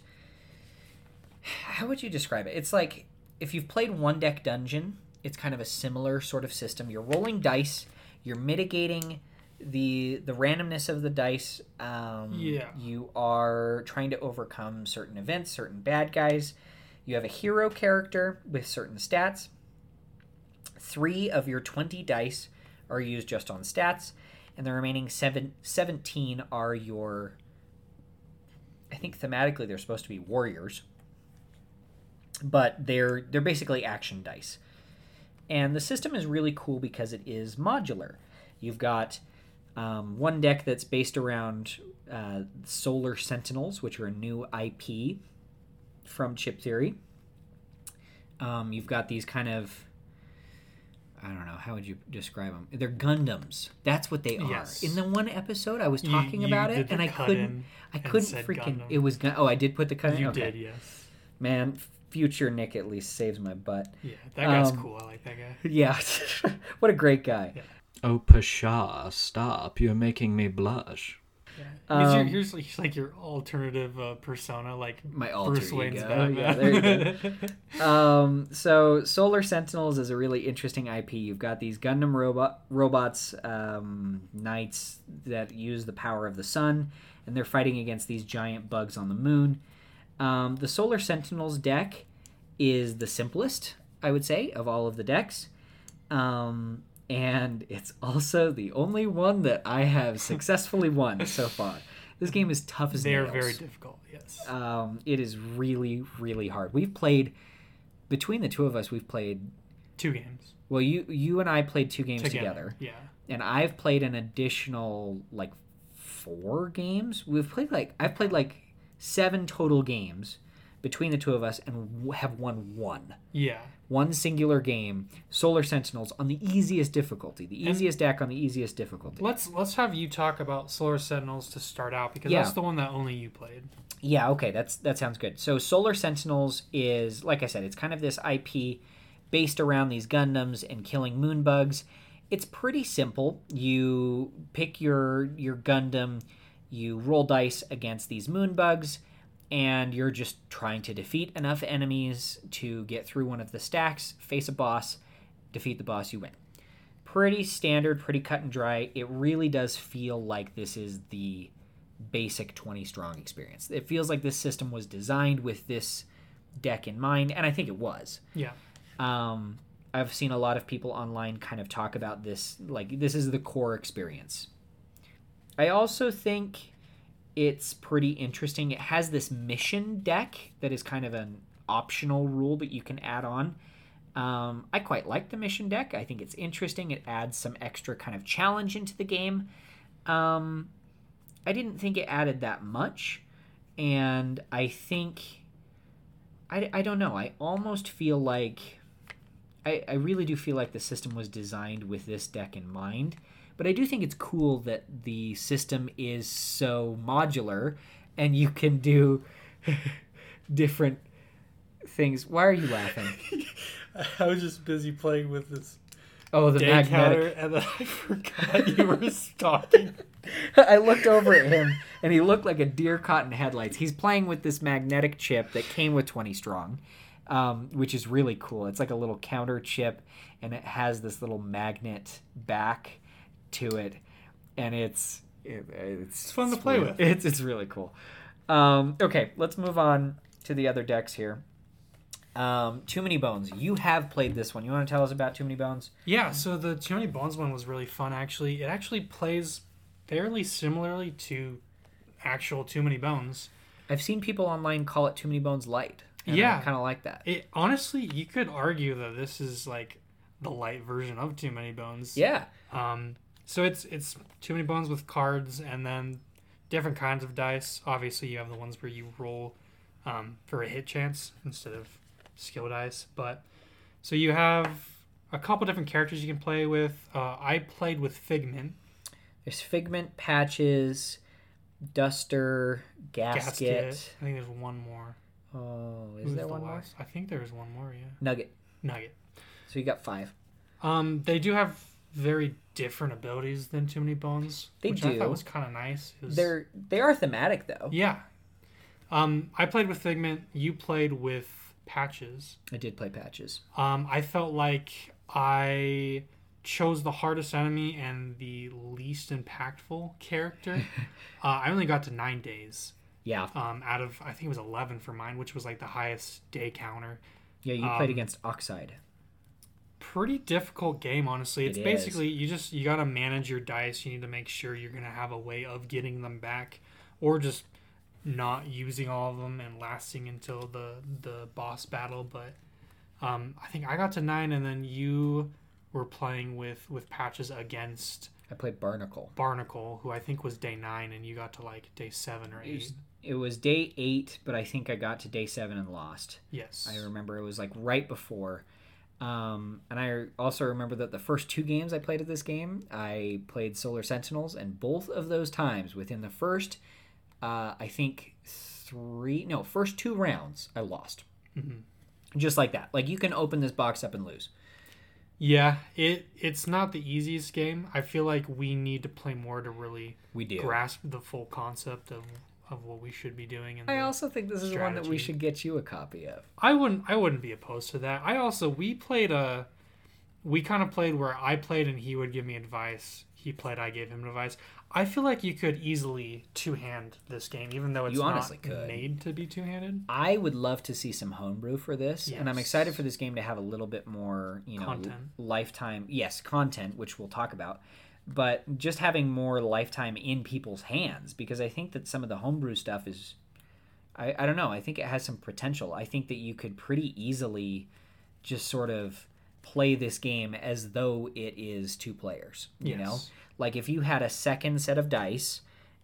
how would you describe it? It's like if you've played one deck dungeon it's kind of a similar sort of system. You're rolling dice you're mitigating the the randomness of the dice um, Yeah. you are trying to overcome certain events certain bad guys you have a hero character with certain stats. Three of your 20 dice are used just on stats and the remaining seven, 17 are your i think thematically they're supposed to be warriors but they're they're basically action dice. And the system is really cool because it is modular. You've got um, one deck that's based around uh, solar sentinels which are a new ip from chip theory Um, you've got these kind of I don't know how would you describe them. They're Gundams. That's what they are. Yes. In the one episode, I was talking you about it, and I couldn't. I couldn't freaking. Gundam. It was. Gun- oh, I did put the cut. in? You Okay. did, yes. Man, future Nick at least saves my butt. Yeah, that guy's Um, cool. I like that guy. *laughs* Yeah, *laughs* what a great guy. Yeah. Oh, Pshaw, stop. You're making me blush. Yeah. He's, your, Um, here's, like, he's like your alternative uh, persona, like My alter Bruce Wayne's ego. Batman. Yeah, there you go. *laughs* Um, so Solar Sentinels is a really interesting IP. You've got these Gundam robot robots, um, knights that use the power of the sun, and they're fighting against these giant bugs on the moon. Um, the Solar Sentinels deck is the simplest, I would say, of all of the decks. Um, and it's also the only one that I have successfully won so far. This game is tough as they are very difficult. Yes. Um, it is really, really hard. We've played between the two of us. We've played. Two games Well, you you and I played two games together. together, Yeah. and I've played an additional like four games. We've played like I've played like seven total games between the two of us, and have won one. Yeah. One singular game, Solar Sentinels, on the easiest difficulty, the And- easiest deck on the easiest difficulty. Let's let's have you talk about Solar Sentinels to start out because Yeah. that's the one that only you played. Yeah, okay, that's that sounds good. So Solar Sentinels is like I said, it's kind of this IP based around these Gundams and killing moon bugs. It's pretty simple. You pick your your Gundam, you roll dice against these moon bugs, and you're just trying to defeat enough enemies to get through one of the stacks, face a boss, defeat the boss, you win. Pretty standard, pretty cut and dry. It really does feel like this is the basic 20 strong experience. It feels like this system was designed with this deck in mind, and I think it was. Yeah. Um, I've seen a lot of people online kind of talk about this, like, this is the core experience. I also think it's pretty interesting. It has this mission deck that is kind of an optional rule that you can add on. Um, I quite like the mission deck. I think it's interesting. It adds some extra kind of challenge into the game. Um, I didn't think it added that much, and I think I, I don't know. I almost feel like I, I really do feel like the system was designed with this deck in mind. But I do think it's cool that the system is so modular and you can do *laughs* different things. Why are you laughing? *laughs* I was just busy playing with this Oh, the magnetic. counter, and then I *laughs* forgot you were stalking. I looked over at him and he looked like a deer caught in headlights. He's playing with this magnetic chip that came with 20 strong, um, which is really cool. It's like a little counter chip and it has this little magnet back to it, and it's it, it's, It's fun to play with. It's it's really cool. Um, okay, let's move on to the other decks here. Um, Too Many Bones. You have played this one. You want to tell us about Too Many Bones? Yeah, so the Too Many Bones one was really fun actually. It actually plays fairly similarly to actual Too Many Bones. I've seen people online call it Too Many Bones Light. Yeah. Kind of like that. It honestly, you could argue that this is like the light version of Too Many Bones. Yeah. Um, so it's it's Too Many Bones with cards and then different kinds of dice. Obviously, you have the ones where you roll um, for a hit chance instead of skill dice. But so you have a couple different characters you can play with. Uh, I played with Figment. There's Figment, Patches, Duster, Gasket. Gasket. I think there's one more. Oh, is Who's there the one more? I think there's one more. Yeah, Nugget. Nugget. So you got five. Um, they do have very different abilities than Too Many Bones. They which I thought was kind of nice. Was- They're they are thematic though. yeah. Um, I played with Figment. You played with Patches. I did play Patches. Um, I felt like I chose the hardest enemy and the least impactful character. *laughs* uh, I only got to nine days Yeah. um, out of I think it was eleven for mine, which was like the highest day counter. Yeah, you played Um, against Oxide. Pretty difficult game, honestly. It's It basically you just you gotta manage your dice. You need to make sure you're gonna have a way of getting them back, or just not using all of them and lasting until the the boss battle. But um, I think I got to nine, and then you were playing with with patches against I played Barnacle. Barnacle, who I think was day nine, and you got to like day seven or eight. it was day eight, but I think I got to day seven and lost. Yes. I remember it was like right before. Um, and I also remember that the first two games I played of this game, I played Solar Sentinels, and both of those times, within the first, uh, I think three, no, first two rounds, I lost. Mhm. Just like that. Like you can open this box up and lose. Yeah, it it's not the easiest game. I feel like we need to play more to really We do. grasp the full concept of of what we should be doing. And I also think this is one that we should get you a copy of. I wouldn't I wouldn't be opposed to that. I also we played a we kind of played where I played and he would give me advice. He played, I gave him advice. I feel like you could easily two hand this game, even though it's You not could. made to be two handed. I would love to see some homebrew for this, and I'm excited for this game to have a little bit more, you know, Content. lifetime. Yes, content, which we'll talk about, but just having more lifetime in people's hands because I think that some of the homebrew stuff is, I, I don't know. I think it has some potential. I think that you could pretty easily just sort of play this game as though it is two players. You know, like if you had a second set of dice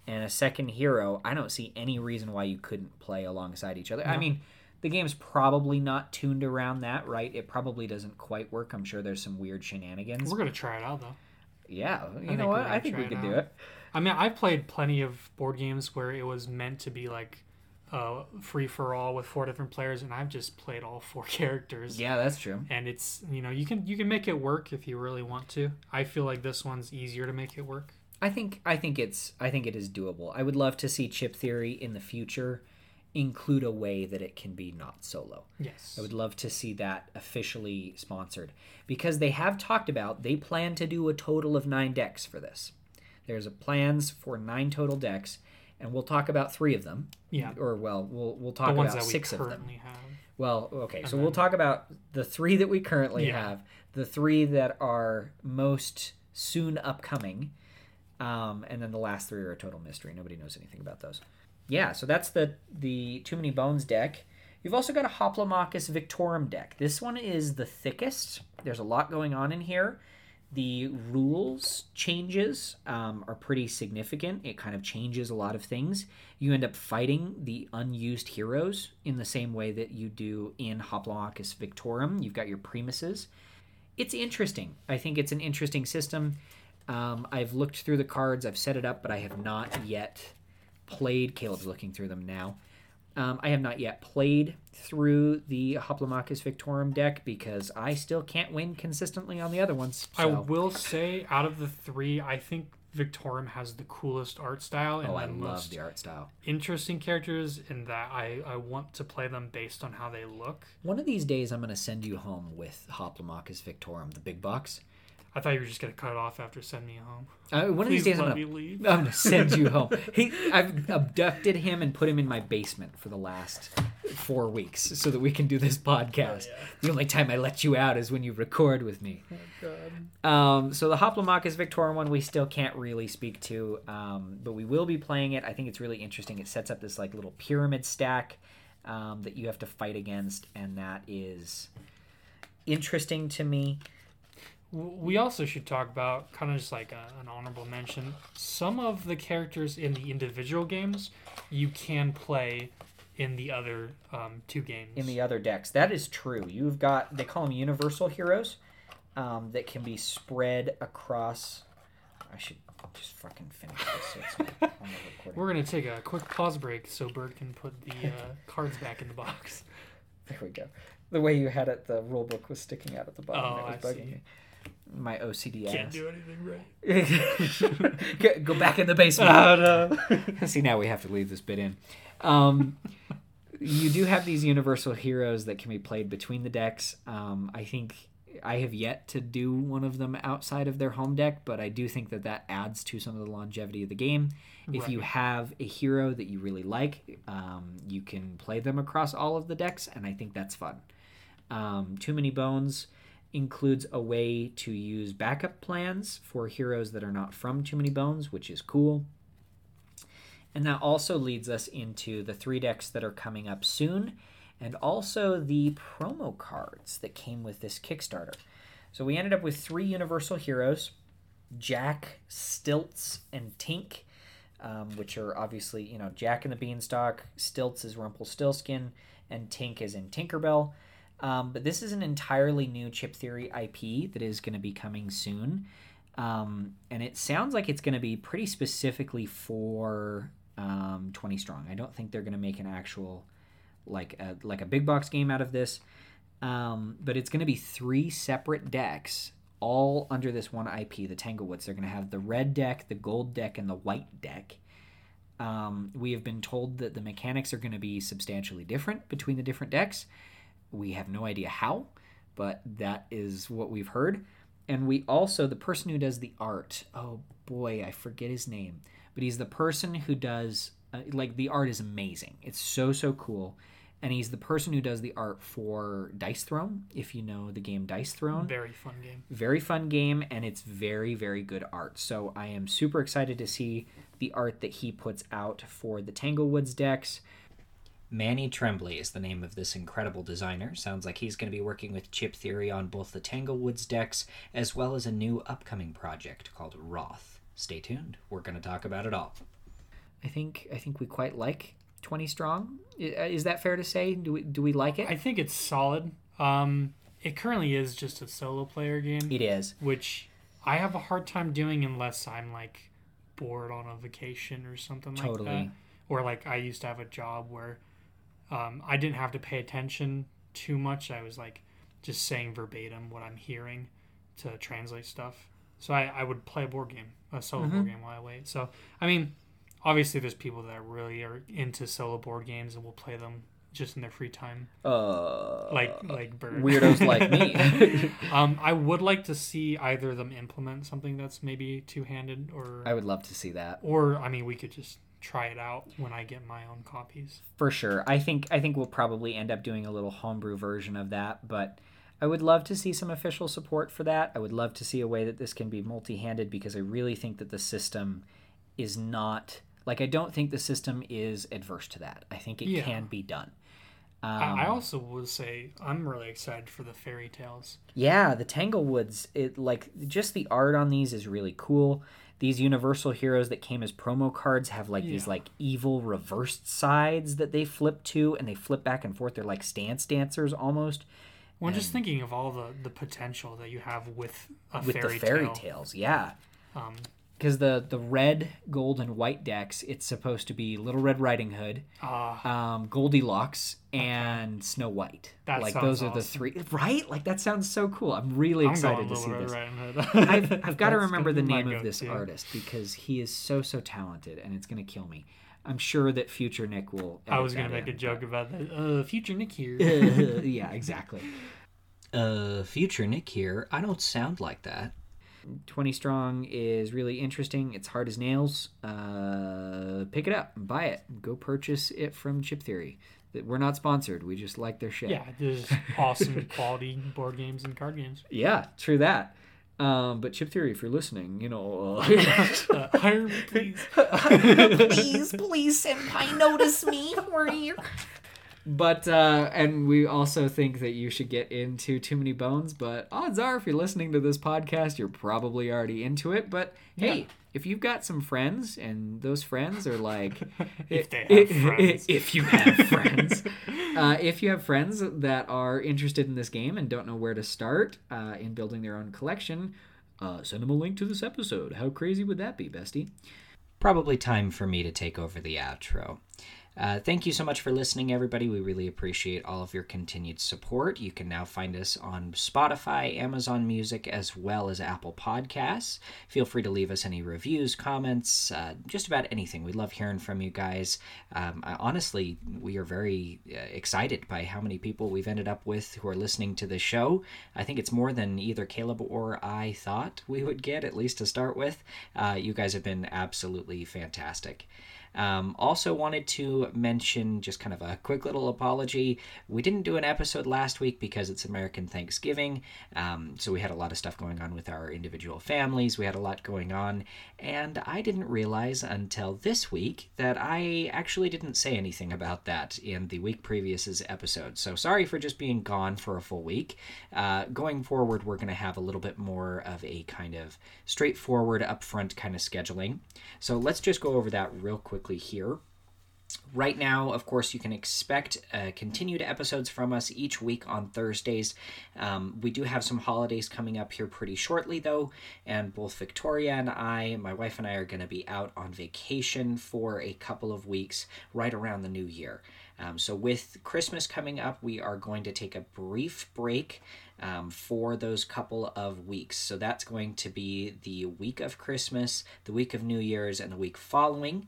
and a second hero, I don't see any reason why you couldn't play alongside each other. I mean, the game's probably not tuned around that, right? It probably doesn't quite work. I'm sure there's some weird shenanigans. We're gonna try it out though. Yeah, you think know what? I think we try could do it. I mean, I've played plenty of board games where it was meant to be like uh, free for all with four different players, and I've just played all *laughs* four characters. Yeah, that's true. And it's you know you can you can make it work if you really want to. I feel like this one's easier to make it work. I think I think it's I think it is doable. I would love to see chip theory in the future include a way that it can be not solo. Yes. I would love to see that officially sponsored because they have talked about they plan to do a total of 9 decks for this. There's a plans for 9 total decks and we'll talk about 3 of them. Yeah. Or well, we'll we'll talk about that we 6 of them. have. Well, okay, so And we'll talk about the three that we currently Yeah. have, the three that are most soon upcoming, um, and then the last three are a total mystery. Nobody knows anything about those. Yeah, so that's the the Too Many Bones deck. You've also got a Hoplomachus Victorum deck. This one is the thickest. There's a lot going on in here. The rules changes um, are pretty significant. It kind of changes a lot of things. You end up fighting the unused heroes in the same way that you do in Hoplomachus Victorum. You've got your Primuses. It's interesting. I think it's an interesting system. Um, I've looked through the cards, I've set it up, but I have not yet played. Caleb's looking through them now. Um, I have not yet played through the Hoplomachus Victorum deck because I still can't win consistently on the other ones. I will say, out of the three, I think Victorum has the coolest art style and Oh, the I love most the art style. interesting characters. In that, I I want to play them based on how they look. One of these days, I'm going to send you home with Hoplomachus Victorum, the big box. I thought you were just gonna cut it off after sending me home. Uh, one of these days, I'm let going me leave. to I'm gonna send you home. *laughs* He, I've abducted him and put him in my basement for the last four weeks so that we can do this podcast. The only time I let you out is when you record with me. Oh, Um, so the Hoplomachus Victorum one we still can't really speak to, um, but we will be playing it. I think it's really interesting. It sets up this like little pyramid stack um, that you have to fight against, and that is interesting to me. We also should talk about kind of just like a, an honorable mention. Some of the characters in the individual games you can play in the other um, two games. in the other decks. That is true. You've got they call them universal heroes um, that can be spread across. I should just fucking finish this. So it's on the. We're gonna take a quick pause break so Bert can put the uh, *laughs* cards back in the box. There we go. The way you had it, the rule book was sticking out at the bottom. Oh, it was I bugging see. me. My OCD Can't do anything right. *laughs* go, go back in the basement. *laughs* Oh no! *laughs* See, now we have to leave this bit in. Um, you do have these universal heroes that can be played between the decks. Um, I think I have yet to do one of them outside of their home deck, but I do think that that adds to some of the longevity of the game. If you have a hero that you really like, um, you can play them across all of the decks, and I think that's fun. Um, Too Many Bones includes a way to use backup plans for heroes that are not from Too Many Bones, which is cool. And that also leads us into the three decks that are coming up soon, and also the promo cards that came with this Kickstarter. So we ended up with three Universal heroes Jack, Stilts, and Tink, um, which are obviously, you know, Jack in the Beanstalk, Stilts is Rumpelstiltskin, and Tink is in Tinkerbell. Um, but this is an entirely new Chip Theory IP that is going to be coming soon. Um, and it sounds like it's going to be pretty specifically for um, 20 strong. I don't think they're going to make an actual like a, like a big box game out of this. Um, but it's going to be three separate decks, all under this one IP, the Tanglewoods. They're going to have the red deck, the gold deck, and the white deck. Um, we have been told that the mechanics are going to be substantially different between the different decks. We have no idea how, but that is what we've heard. And we also, the person who does the art, oh boy, I forget his name, but he's the person who does, uh, like, the art is amazing. It's so, so cool. And he's the person who does the art for Dice Throne, if you know the game Dice Throne Very fun game. very fun game and it's very very good art so i am super excited to see the art that he puts out for the tanglewoods decks Manny Trembley is the name of this incredible designer. Sounds like he's going to be working with Chip Theory on both the Tanglewoods decks as well as a new upcoming project called Roth. Stay tuned. We're going to talk about it all. i think i think we quite like 20 strong uh, is that fair to say do we do we like it I think it's solid. Um, it currently is just a solo player game, it is which I have a hard time doing unless I'm like bored on a vacation or something like Totally. that. Or like I used to have a job where um, I didn't have to pay attention too much. I was like just saying verbatim what I'm hearing to translate stuff. So I, I would play a board game, a solo Mm-hmm. board game while I wait. So I mean, obviously there's people that really are into solo board games and will play them just in their free time, uh like like Bird. weirdos *laughs* like me *laughs* um, I would like to see either of them implement something that's maybe two handed, or i would love to see that or I mean we could just try it out when I get my own copies. for sure i think i think we'll probably end up doing a little homebrew version of that but i would love to see some official support for that i would love to see a way that this can be multi-handed because i really think that the system is not like i don't think the system is adverse to that i think it Yeah. can be done um, I, also would say I'm really excited for the fairy tales. yeah the tanglewoods it like just the art on these is really cool these universal heroes that came as promo cards have like these like evil reversed sides that they flip to and they flip back and forth. They're like stance dancers almost. Well, I'm just thinking of all the the potential that you have with a with fairy the fairy tale. tales yeah. Um, because the the red gold and white decks it's supposed to be little red riding hood ah, um, goldilocks and snow white That like sounds those are the three right like that sounds so cool i'm really I'm excited going to Little see Red this Riding Hood. *laughs* I've, I've *laughs* got to remember the gonna be my name of this go-to. artist because he is so so talented and it's going to kill me i'm sure that future nick will I was gonna that make a in, joke about that. Uh, future Nick here. but- *laughs* yeah exactly Uh, future Nick here. I don't sound like that. 20 strong is really interesting it's hard as nails uh, pick it up buy it go purchase it from chip theory we're not sponsored we just like their shit yeah, there's *laughs* awesome quality board games and card games. yeah true that um, but chip theory if you're listening you know uh, *laughs* Uh, hire me, please. *laughs* please, please, senpai, notice me. We're here. But uh, and we also think that you should get into Too Many Bones. But odds are, if you're listening to this podcast, you're probably already into it. But hey, Yeah. if you've got some friends and those friends are like, *laughs* If they have friends. *laughs* if you have *laughs* friends, uh, if you have friends that are interested in this game and don't know where to start uh, in building their own collection, uh, send them a link to this episode. How crazy would that be, Bestie? Probably time for me to take over the outro. Uh, thank you so much for listening, everybody. We really appreciate all of your continued support. You can now find us on Spotify, Amazon Music, as well as Apple Podcasts. Feel free to leave us any reviews, comments, uh, just about anything. We love hearing from you guys. Um, I, honestly, we are very uh, excited by how many people we've ended up with who are listening to the show. I think it's more than either Caleb or I thought we would get, at least to start with. Uh, you guys have been absolutely fantastic. Um, also, wanted to mention just kind of a quick little apology. We didn't do an episode last week because it's American Thanksgiving. Um, so we had a lot of stuff going on with our individual families. We had a lot going on. And I didn't realize until this week that I actually didn't say anything about that in the week previous's episode. So sorry for just being gone for a full week. Uh, going forward, we're going to have a little bit more of a kind of straightforward, upfront kind of scheduling. So let's just go over that real quickly here. Right now, of course, you can expect uh, continued episodes from us each week on Thursdays. Um, we do have some holidays coming up here pretty shortly, though, and both Victoria and I, my wife and I, are going to be out on vacation for a couple of weeks right around the new year. Um, so, with Christmas coming up, we are going to take a brief break um, for those couple of weeks. So, that's going to be the week of Christmas, the week of New Year's, and the week following.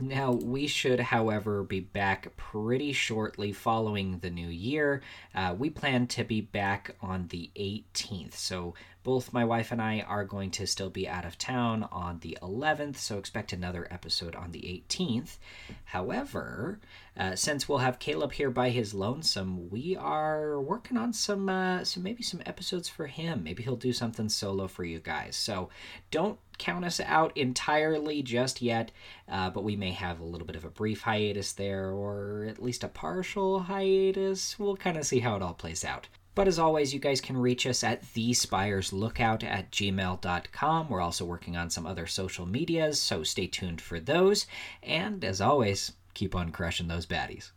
Now, we should, however, be back pretty shortly following the new year. Uh, we plan to be back on the 18th. So, both my wife and I are going to still be out of town on the 11th, so expect another episode on the 18th. However, uh, since we'll have Caleb here by his lonesome, we are working on some, uh, some maybe some episodes for him. Maybe he'll do something solo for you guys. So don't count us out entirely just yet, uh, but we may have a little bit of a brief hiatus there, or at least a partial hiatus. We'll kind of see how it all plays out. But as always, you guys can reach us at thespireslookout at gmail.com. We're also working on some other social medias, so stay tuned for those. And as always, keep on crushing those baddies.